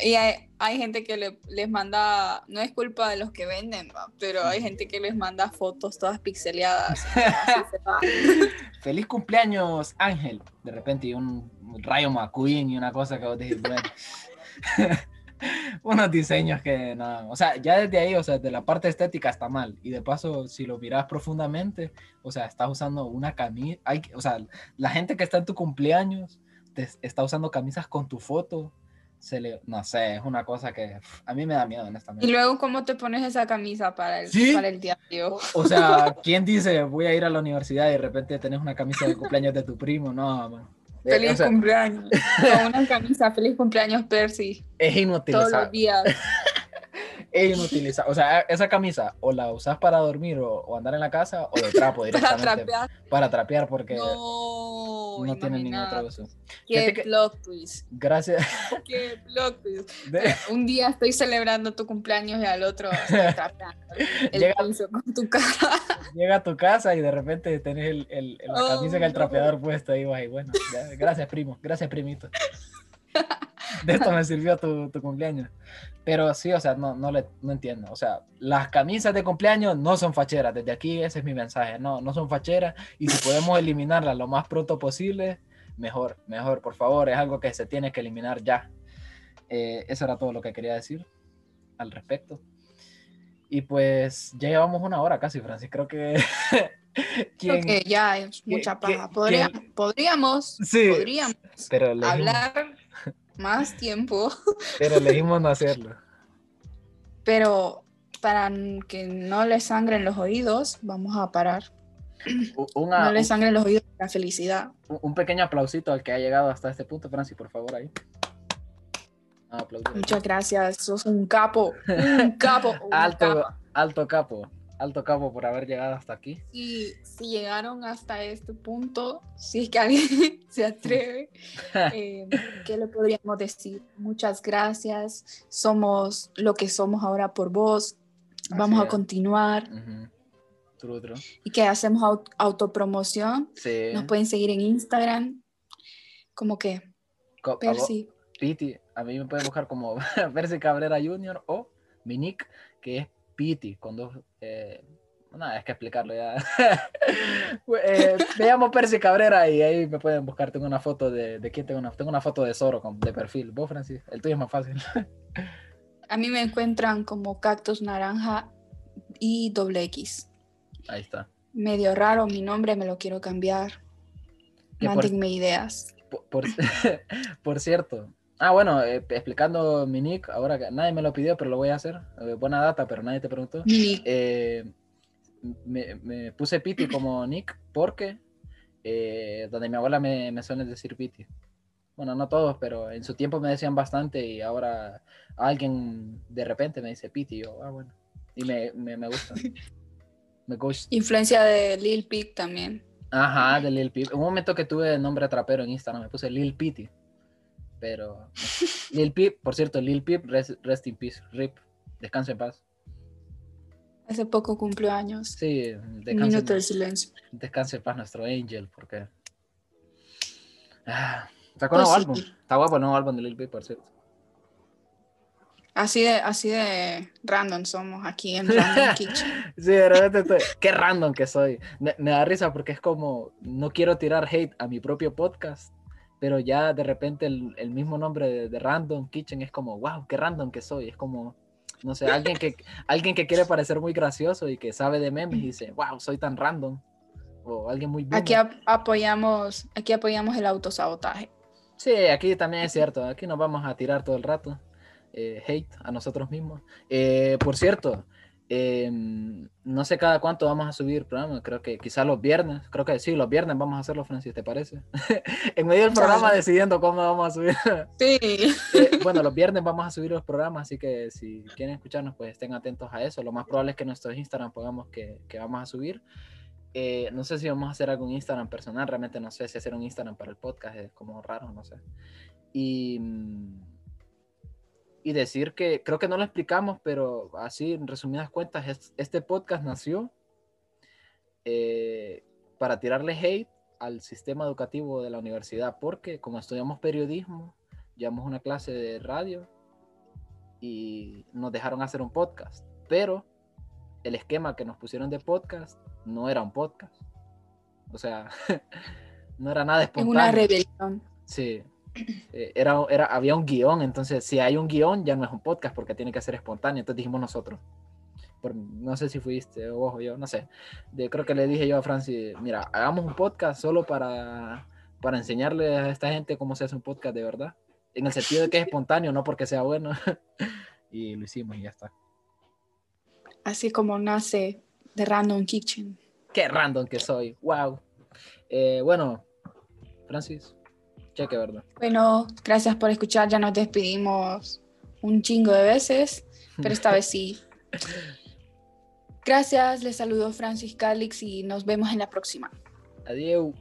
y hay, hay gente que le- les manda, no es culpa de los que venden, pero hay gente que les manda fotos todas pixeleadas. Feliz cumpleaños, Ángel. De repente, y un rayo McQueen y una cosa que vos decís, bueno. Unos diseños que no. O sea, ya desde ahí, o sea, de la parte estética está mal. Y de paso, si lo miras profundamente, o sea, estás usando una camisa. Hay, o sea, la gente que está en tu cumpleaños te está usando camisas con tu foto. Se le, no sé, es una cosa que a mí me da miedo, honestamente. Y luego, ¿cómo te pones esa camisa para el, ¿Sí? para el diario? O sea, ¿quién dice voy a ir a la universidad y de repente tenés una camisa de cumpleaños de tu primo? No, man. Eh, Feliz o sea, cumpleaños. Con una camisa, feliz cumpleaños, Percy. es Todos inutilizable. los días. Es inutilizable. O sea, esa camisa o la usas para dormir o, o andar en la casa o de trapo Para directamente. trapear. Para trapear porque No, no tiene ningún otro uso. Qué que- plot twist. Gracias. Qué plot twist. de- Un día estoy celebrando tu cumpleaños y al otro estoy trapeando el Llega- piso con tu cara. llega a tu casa y de repente tenés el, el- la Oh, camisa con el no. trapeador puesto ahí, vas bueno, ya, gracias primo, gracias primito. De esto me sirvió tu, tu cumpleaños. Pero sí, o sea, no, no, le, no entiendo. O sea, las camisas de cumpleaños no son facheras. Desde aquí ese es mi mensaje. No, no son facheras. Y si podemos eliminarlas lo más pronto posible, mejor, mejor, por favor. Es algo que se tiene que eliminar ya. Eh, eso era todo lo que quería decir al respecto. Y pues ya llevamos una hora casi, Francis. Creo que... Creo ¿Quién- que ya es mucha paja. Podría- podríamos, Sí, podríamos pero hablar más tiempo, pero elegimos no hacerlo. pero para que no le sangren los oídos, vamos a parar. Una, no le sangren los oídos la felicidad. un pequeño aplausito al que ha llegado hasta este punto, Francis, por favor, ahí. Ah. Muchas gracias, sos un capo, un capo. Alto, capa. alto capo, alto capo por haber llegado hasta aquí. Si, si llegaron hasta este punto, si es que alguien se atreve, eh, ¿qué le podríamos decir? Muchas gracias, somos lo que somos ahora por vos, vamos Así a continuar. True, true. y que hacemos au- autopromoción. Sí. Nos pueden seguir en Instagram, como que Co- a Percy. Piti, a mí me pueden buscar como Percy Cabrera Jr. o mi nick, que es Piti, con dos... Eh, nada, es que explicarlo ya. Eh, me llamo Percy Cabrera y ahí me pueden buscar. Tengo una foto de... ¿De quién tengo una? Tengo una foto de Zoro con, de perfil. ¿Vos, Francis? El tuyo es más fácil. A mí me encuentran como Cactus Naranja y doble X. Ahí está. medio raro mi nombre, me lo quiero cambiar. Mándenme ideas. Por, por- por cierto. Ah, bueno, eh, explicando mi nick, ahora que nadie me lo pidió, pero lo voy a hacer. Eh, buena data, pero nadie te preguntó. Mi- Eh, me, me puse Piti como nick porque eh, donde mi abuela me, me suele decir Piti. Bueno, no todos, pero en su tiempo me decían bastante y ahora alguien de repente me dice Piti. Y yo, ah, bueno. Y me, me, me gusta. Me gusta. Influencia de Lil Peep también. Ajá, de Lil Peep. Un momento que tuve el nombre trapero en Instagram, me puse Lil Piti. Pero. Lil Peep, por cierto, Lil Peep, rest, rest in peace, RIP. Descanse en paz. Hace poco cumplió años. Sí, descanse, minuto de silencio. descanse en paz nuestro Angel, porque. Ah, sacó Pues un nuevo sí. álbum. Está guapo el nuevo álbum de Lil Peep, por cierto. Así de, así de random somos aquí en Random Kitchen. Sí, de repente estoy- Qué random que soy. Me, me da risa porque es como. No quiero tirar hate a mi propio podcast. Pero ya de repente el, el mismo nombre de, de Random Kitchen es como, wow, qué random que soy. Es como, no sé, alguien que, alguien que quiere parecer muy gracioso y que sabe de memes y dice, wow, soy tan random. O alguien muy boomer. Aquí ap- apoyamos, aquí apoyamos el autosabotaje. Sí, aquí también es cierto. Aquí nos vamos a tirar todo el rato. eh, hate a nosotros mismos. Eh, por cierto, eh, no sé cada cuánto vamos a subir programa. Creo que quizás los viernes. Creo que sí, los viernes vamos a hacerlo, Francis, ¿te parece? en medio del programa decidiendo cómo vamos a subir. Sí. Eh, bueno, los viernes vamos a subir los programas, así que si quieren escucharnos, pues estén atentos a eso. Lo más probable es que nuestros Instagram pongamos que, que vamos a subir. Eh, no sé si vamos a hacer algún Instagram personal, realmente no sé si hacer un Instagram para el podcast es como raro, no sé. Y, mm, y decir que creo que no lo explicamos, pero así en resumidas cuentas, es- este podcast nació eh, para tirarle hate al sistema educativo de la universidad, porque como estudiamos periodismo, llevamos una clase de radio y nos dejaron hacer un podcast, pero el esquema que nos pusieron de podcast no era un podcast. O sea, no era nada Es espontáneo. una rebelión. Sí. Eh, Era, era, había un guion, entonces si hay un guion ya no es un podcast porque tiene que ser espontáneo, entonces dijimos nosotros. Por- no sé si fuiste vos o yo, no sé. De, creo que le dije yo a Francis, mira, hagamos un podcast solo para, para enseñarle a esta gente cómo se hace un podcast de verdad. En el sentido de que es espontáneo, no porque sea bueno. y lo hicimos y ya está. Así como nace The Random Kitchen. Qué random que soy, wow. Eh, bueno, Francis, cheque, ¿verdad? Bueno, gracias por escuchar. Ya nos despedimos un chingo de veces, pero esta vez sí. Gracias, les saludo Francis Calix y nos vemos en la próxima. Adiós.